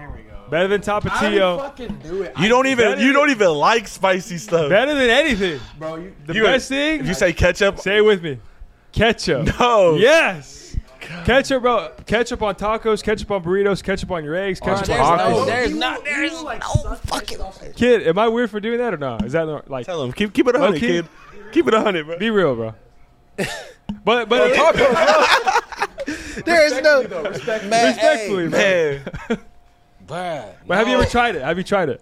Better than Tapatio. fucking do it. You don't even you than- don't even like spicy stuff. Better than anything. bro. You, The You- best thing. If you say ketchup, say it with me. Ketchup. no. Yes. Ketchup, bro. Ketchup on tacos. Ketchup on burritos. Ketchup on your eggs. Ketchup There's on no, tacos. there's not, there's no fucking. Kid, am I weird for doing that or not? Is that not- like Tell him keep keep it a hundred, kid. Keep it a hundred, bro. be real, bro? But but There's no. respect, Man, respectfully, hey, man. Man, bruh, But have you no. ever tried it? Have you tried it?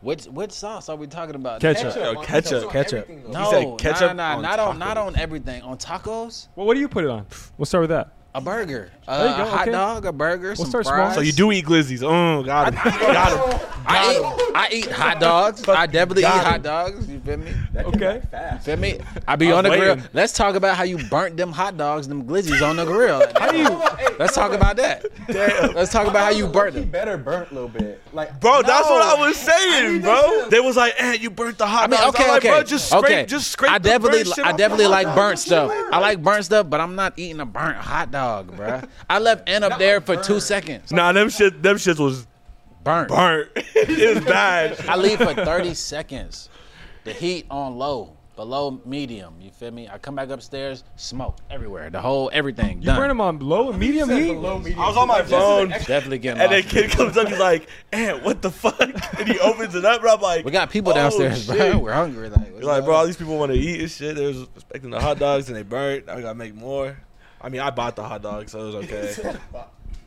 Which which sauce are we talking about? Ketchup. Yo, ketchup. ketchup. No, said ketchup nah, nah, on not on not on everything. On tacos, Well, what do you put it on? We'll start with that. A burger, uh, go, a hot okay. dog, a burger, some start small. fries. so you do eat glizzies? Oh, got him. got him. I eat, I eat hot dogs. I definitely eat Got hot dogs. You feel me? Okay. fast Feel me? I be I was on the grill. Let's talk about how you burnt them hot dogs, them glizzies on the grill. How you? Let's talk about that. Let's talk about how you burnt He them. better burnt a little bit. Like, Bro, that's what I was saying, bro. They was like, "Eh, you burnt the hot I mean, dogs." okay, I'm like, okay, bro, just scrape, okay. just scrape. I definitely, burnt I definitely like burnt stuff. I like burnt stuff, but I'm not eating a burnt hot dog, bruh. I left N up there for two seconds. Nah, them shit, them shits was Burnt. burnt. it was bad. I leave for 30 seconds. The heat on low, below medium. You feel me? I come back upstairs, smoke everywhere. The whole everything You done. burn them on low and medium heat. I was on my phone, Definitely getting and then lost. kid comes up, he's like, "Eh, what the fuck?" And he opens it up, and I'm like, We got people "Oh, downstairs, bro. shit." We're hungry. Like, what's He's like, going bro, all these people want to eat and shit. They was expecting the hot dogs, and they burnt. I gotta make more. I mean, I bought the hot dog, so it was okay.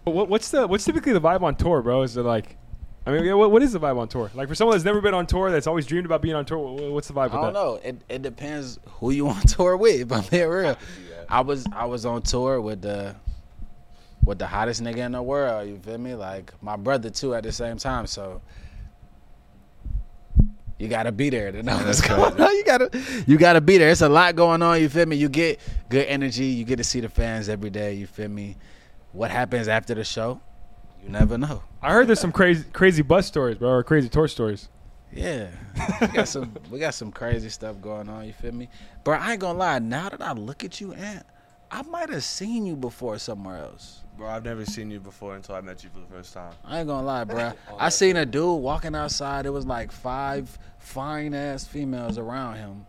But what, what's the what's typically the vibe on tour, bro? Is it like, I mean, yeah, what, what is the vibe on tour? Like for someone that's never been on tour, that's always dreamed about being on tour, wha- what's the vibe with I don't that? know. It, it depends who you on tour with. If I'm being real, I was I was on tour with the with the hottest nigga in the world. You feel me? Like my brother too at the same time. So you gotta be there to know what's going on. You gotta you gotta be there. It's a lot going on. You feel me? You get good energy. You get to see the fans every day. You feel me? What happens after the show? You never know. I heard there's some crazy crazy bus stories, bro, or crazy tour stories. Yeah, we got some we got some crazy stuff going on. You feel me, bro? I ain't gonna lie. Now that I look at you, Ant, I might have seen you before somewhere else. Bro, I've never seen you before until I met you for the first time. I ain't gonna lie, bro. I seen a dude walking outside. It was like five fine ass females around him,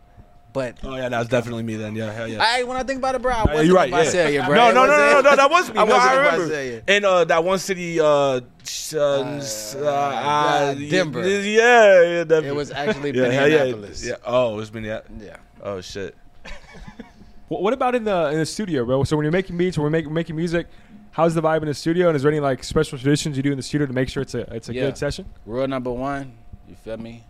but. Oh yeah, that's definitely me then. Yeah, hell yeah. I, when I think about it, bro, I wasn't you're right. Yeah. Celia, bro. No, no, no, no, no, no, that was me. I no, wasn't I remember. Celia. And uh, that one city, uh, sh- uh, uh, uh, Denver. Yeah, yeah, Denver. It was actually yeah, hell yeah, Minneapolis. yeah. Oh, it was Minneapolis. Yeah. Oh shit. What about in the in the studio, bro? So when you're making beats or we're making making music, how's the vibe in the studio? And is there any like special traditions you do in the studio to make sure it's a it's a Yeah. good session? Rule number one, you feel me?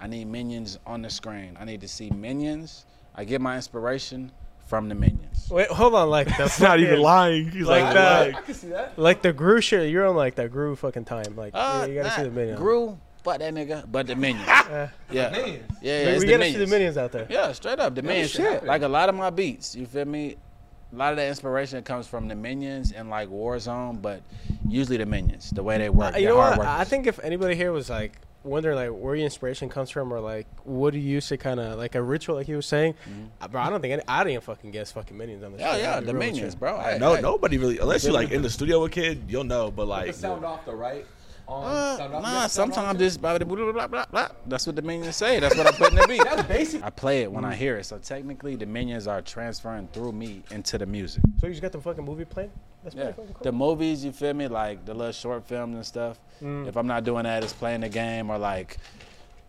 I need minions on the screen. I need to see minions. I get my inspiration from the minions. Wait, hold on. Like that's not even lying. He's Like like, that. lying. can see that. Like the Gru shit. You're on like that Gru fucking time. Like Uh, yeah, you gotta see the minions. Gru, but that nigga, but the minions. Yeah, yeah, Minions. yeah. we It's we gotta minions. see the minions out there. Yeah, straight up the minions. shit. Like a lot of my beats, you feel me? A lot of the inspiration comes from the minions and like Warzone, but usually the minions, the way they work. Uh, you know hard what? I think if anybody here was like wondering like where your inspiration comes from or like what do you use to kind of like a ritual like he was saying, uh, bro, I don't think any, I didn't fucking guess fucking minions on the Yeah, show. yeah, I'll the minions, bro. Hey, No, hey. nobody really. Unless you like in the studio with kid, you'll know. But The like, sound off the right. On, Uh, sound off, nah, yeah, sound off sometimes too. just blah, blah, blah, blah, blah, blah. That's what the minions say. That's what I put in the beat. That's basic. I play it when I hear it. So technically, the minions are transferring through me into the music. So you just got the fucking movie playing? That's Yeah, pretty fucking cool. the movies, you feel me? Like the little short films and stuff. Mm. If I'm not doing that, it's playing the game or like,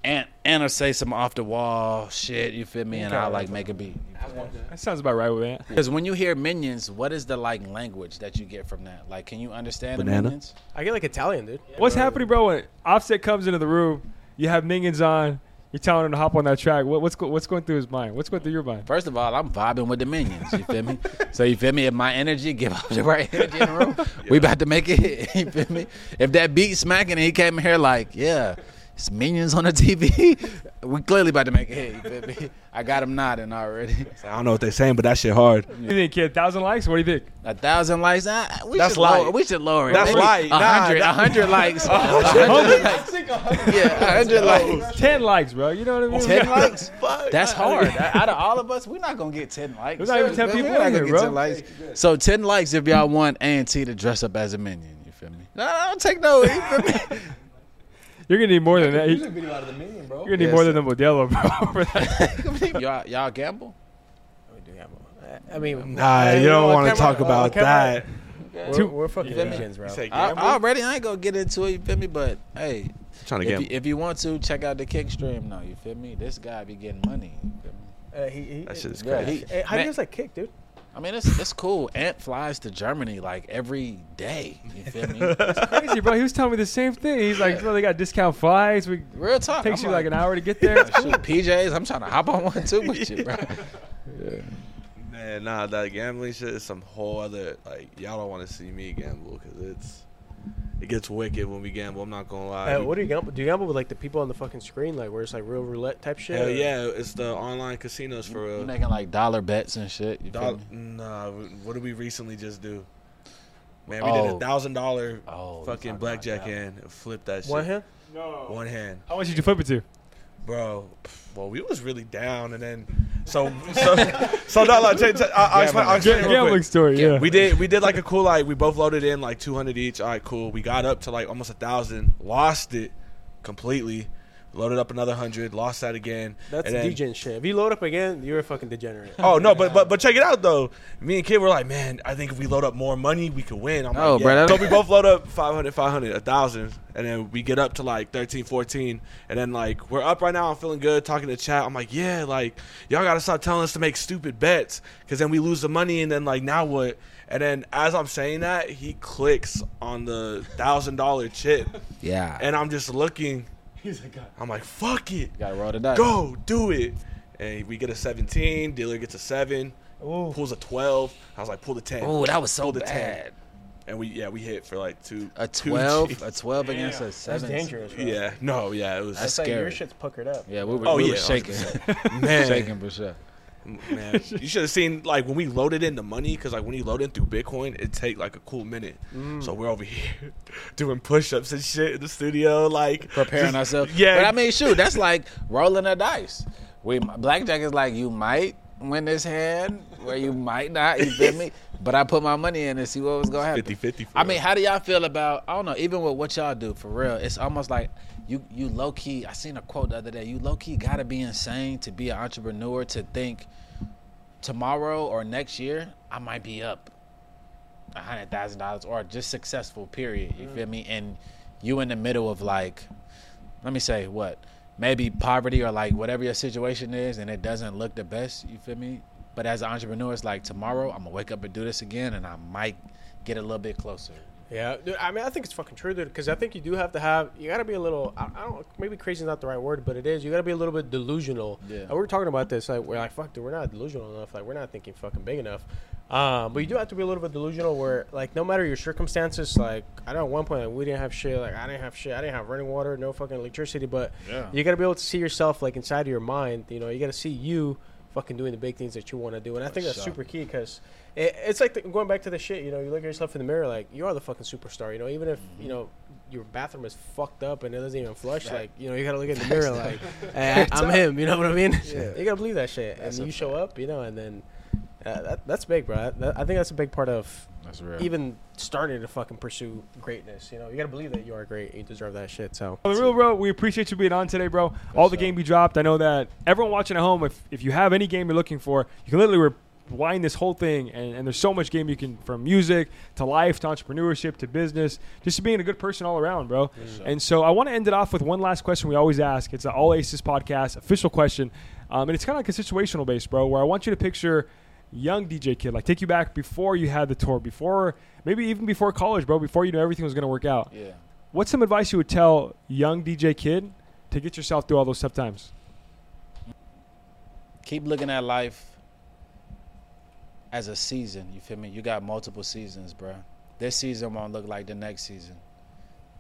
and and or say some off the wall shit. You feel me? And I like make a beat. That sounds about right with that. Because when you hear minions, what is the like language that you get from that? Like, can you understand the minions? I get like Italian, dude. What's happening, bro? When Offset comes into the room, you have minions on. You're telling him to hop on that track. What, what's go, what's going through his mind? What's going through your mind? First of all, I'm vibing with the minions. You feel me? so you feel me? If my energy give off the right energy in the room, we about to make it hit. You feel me? If that beat smacking and he came here like, yeah, it's minions on the TV, we clearly about to make it hit. You? I got him nodding already. I don't know what they're saying, but that shit hard. You think, kid? Thousand likes? What do you think? A thousand likes. Uh, we That's should lower. We should lower it. That's Maybe light. A Nah, hundred. A hundred likes. A hundred likes. Yeah, a hundred likes. Ten likes, bro. You know what I mean? Ten likes? Fuck. That's hard. Out of all of us, we're not gonna get ten likes. There's not even 10 people. We're not gonna get bro. 10 likes. So ten likes if y'all want A and T to dress up as a minion. You feel me? No, no, don't take no. You feel me? You're gonna need more than that. You're Music video out of the minion, bro. gonna need Yes, more sir. than the Modelo, bro. for that. y'all, y'all gamble? We do gamble. I mean, Nah, I- you don't want to talk about camera, that. We're, we're fucking feel me? legends, bro. You say I, gamble? already, I ain't gonna get into it. You feel me? But hey, trying to if gamble. you, if you want to, check out the kick stream. No, you feel me? This guy be getting money. You feel me? Uh, he, he, That shit is Yeah, crazy. he- Hey, how do you guys like kick, dude? I mean, it's it's cool. Ant flies to Germany like every day. You feel me? It's crazy, bro. He was telling me the same thing. He's like, bro, they got discount flights. We Real talk. takes I'm you like an hour to get there. Shoot, PJs. I'm trying to hop on one too with you, bro. Yeah. Man, nah, that gambling shit is some whole other like y'all don't want to see me gamble because it's it gets wicked when we gamble. I'm not gonna lie. Uh, what do you gamble? Do you gamble with like the people on the fucking screen, like where it's like real roulette type shit? Hell or- yeah, it's the online casinos for real. You real. making like dollar bets and shit. You feel Doll- me? nah, what did we recently just do? Man, we did Oh. a thousand dollar Oh, fucking blackjack hand and flipped that shit. One hand. No. One hand, How much did you flip it to? Bro. Well, we was really down, and then so so so no, like, check- check- I- I'll explain- I'll explain it real quick. Gambling story, yeah. We did we did like a cool like we both loaded in like 200 each. All right, cool. We got up to like almost a thousand, lost it completely. Loaded up another hundred, lost that again. That's and then- DJ shit. If you load up again, you're a fucking degenerate. Oh no, but but but check it out though. Me and Kid were like, man, I think if we load up more money, we could win. I'm Oh, like, bro, yeah. that- So we both load up 500, 500, 1,000, and then we get up to like 13, 14, and then like we're up right now. I'm feeling good, talking to chat. I'm like, yeah, like y'all gotta stop telling us to make stupid bets, because then we lose the money, and then like now what? And then as I'm saying that, he clicks on the thousand dollar chip, Yeah. and I'm just looking. I'm like, fuck it gotta roll the dice. go do it and we get a 17 dealer gets a 7 Ooh. pulls a 12 i was like pull the 10 Oh, that was so Pull the bad. and we yeah we hit for like two A two twelve, Gs. a twelve against a That's seven. dangerous. Bro. yeah no yeah it was That's That's like your shit's puckered up. Yeah, we were, Oh, we yeah, were shaking, man shaking for sure. Man you should have seen like when we loaded in the money because like when you load in through bitcoin it take like a cool minute Mm. so we're over here doing push-ups and shit in the studio like Preparing just- ourselves. yeah but I mean, shoot, that's like rolling a dice. We blackjack is like you might win this hand, where you might not. You feel me? But I put my money in and see what was gonna happen. 50-50 for I mean, how do y'all feel about? I don't know. Even with what y'all do, for real, it's almost like you you low key. I seen a quote the other day. You low key gotta be insane to be an entrepreneur to think tomorrow or next year I might be up a hundred thousand dollars or just successful. Period. You feel mm. me? And you in the middle of like, let me say what, maybe poverty or like whatever your situation is, and it doesn't look the best. You feel me? But as an entrepreneur, it's like tomorrow I'm gonna wake up and do this again, and I might get a little bit closer. Yeah, dude, I mean, I think it's fucking true, dude. Because I think you do have to have, you got to be a little. I, I don't. Maybe crazy is not the right word, but it is. You got to be a little bit delusional. Yeah. And we were talking about this. Like, we're like, fuck, dude, we're not delusional enough. Like, we're not thinking fucking big enough. Um, but you do have to be a little bit delusional, where like, no matter your circumstances, like, I know at one point like, we didn't have shit. Like, I didn't have shit. I didn't have running water, no fucking electricity. But Yeah. you got to be able to see yourself like inside of your mind. You know, you got to see you fucking doing the big things that you want to do, and I think that's super key because it, it's like the, going back to the shit. You know, you look at yourself in the mirror, like you are the fucking superstar. You know, even if Mm-hmm. you know your bathroom is fucked up and it doesn't even flush, like you know, you gotta look in the mirror, like hey, I'm him. You know what I mean? Yeah. You gotta believe that shit, That's and you show fact. up, you know, and then uh, that, that's big, bro. That, I think that's a big part of That's real. even starting to fucking pursue greatness. You know, you gotta believe that you are great. and You deserve that shit. So Well, the real bro, we appreciate you being on today, bro. All the sure. game you dropped. I know that everyone watching at home, if if you have any game you're looking for, you can literally rewind this whole thing, and, and there's so much game you can from music to life to entrepreneurship to business, just to being a good person all around, bro. And so I want to end it off with one last question we always ask. It's an All Aces podcast official question, um, and it's kind of like a situational base, bro, where I want you to picture young DJ kid, like take you back before you had the tour, before maybe even before college, bro, before you knew everything was going to work out yeah. what's some advice you would tell young DJ kid to get yourself through all those tough times? keep looking at life as a season. You feel me? You got multiple seasons, bro. This season won't look like the next season,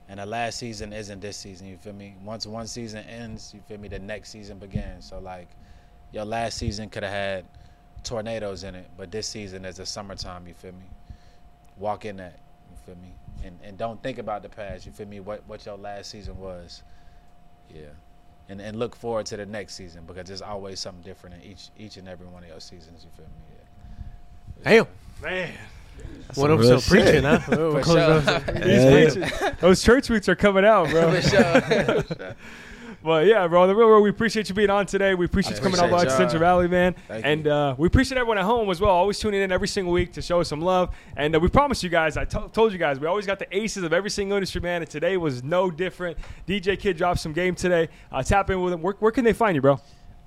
and the last season isn't this season. You feel me? Once one season ends, you feel me? The next season begins. So like, your last season could have had tornadoes in it, but this season is the summertime. You feel me? Walk in that. You feel me? And and don't think about the past. You feel me? What what your last season was. Yeah. And and look forward to the next season because there's always something different in each each and every one of your seasons. You feel me? Yeah. Damn. Man, One of real us still preaching, huh? For sure. up. He's preaching. those church boots are coming out, bro. For. But yeah, bro, the real world, we appreciate you being on today. We appreciate you coming out appreciate to y'all. Central Valley, man. Thank and you. uh, we appreciate everyone at home as well, always tuning in every single week to show us some love. And uh, we promise you guys, I told you guys, we always got the aces of every single industry, man. And today was no different. DJ Kid dropped some game today. Uh, tap in with him. Where, where can they find you, bro?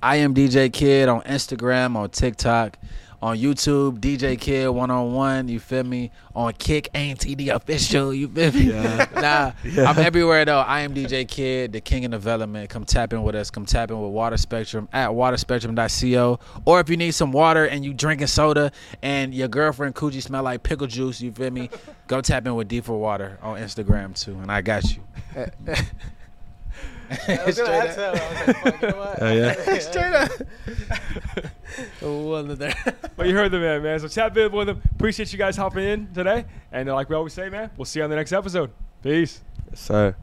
I am DJ Kid on Instagram, on TikTok, on YouTube, DJ Kid one on one. You feel me? On Kick Ain't TD official. You feel me? nah, I'm everywhere though. I am DJ Kid, the king of development. Come tap in with us. Come tap in with Water Spectrum at waterspectrum.co. Or if you need some water and you drinking soda and your girlfriend coochie smell like pickle juice, you feel me? Go tap in with D for Water on Instagram too, and I got you. I was gonna ask that. I was like, fuck, you know what? Oh, yeah. Straight up. One of there. But you heard the man, man. So tap in with him. Appreciate you guys hopping in today. And uh, like we always say, man, we'll see you on the next episode. Peace. Yes, sir.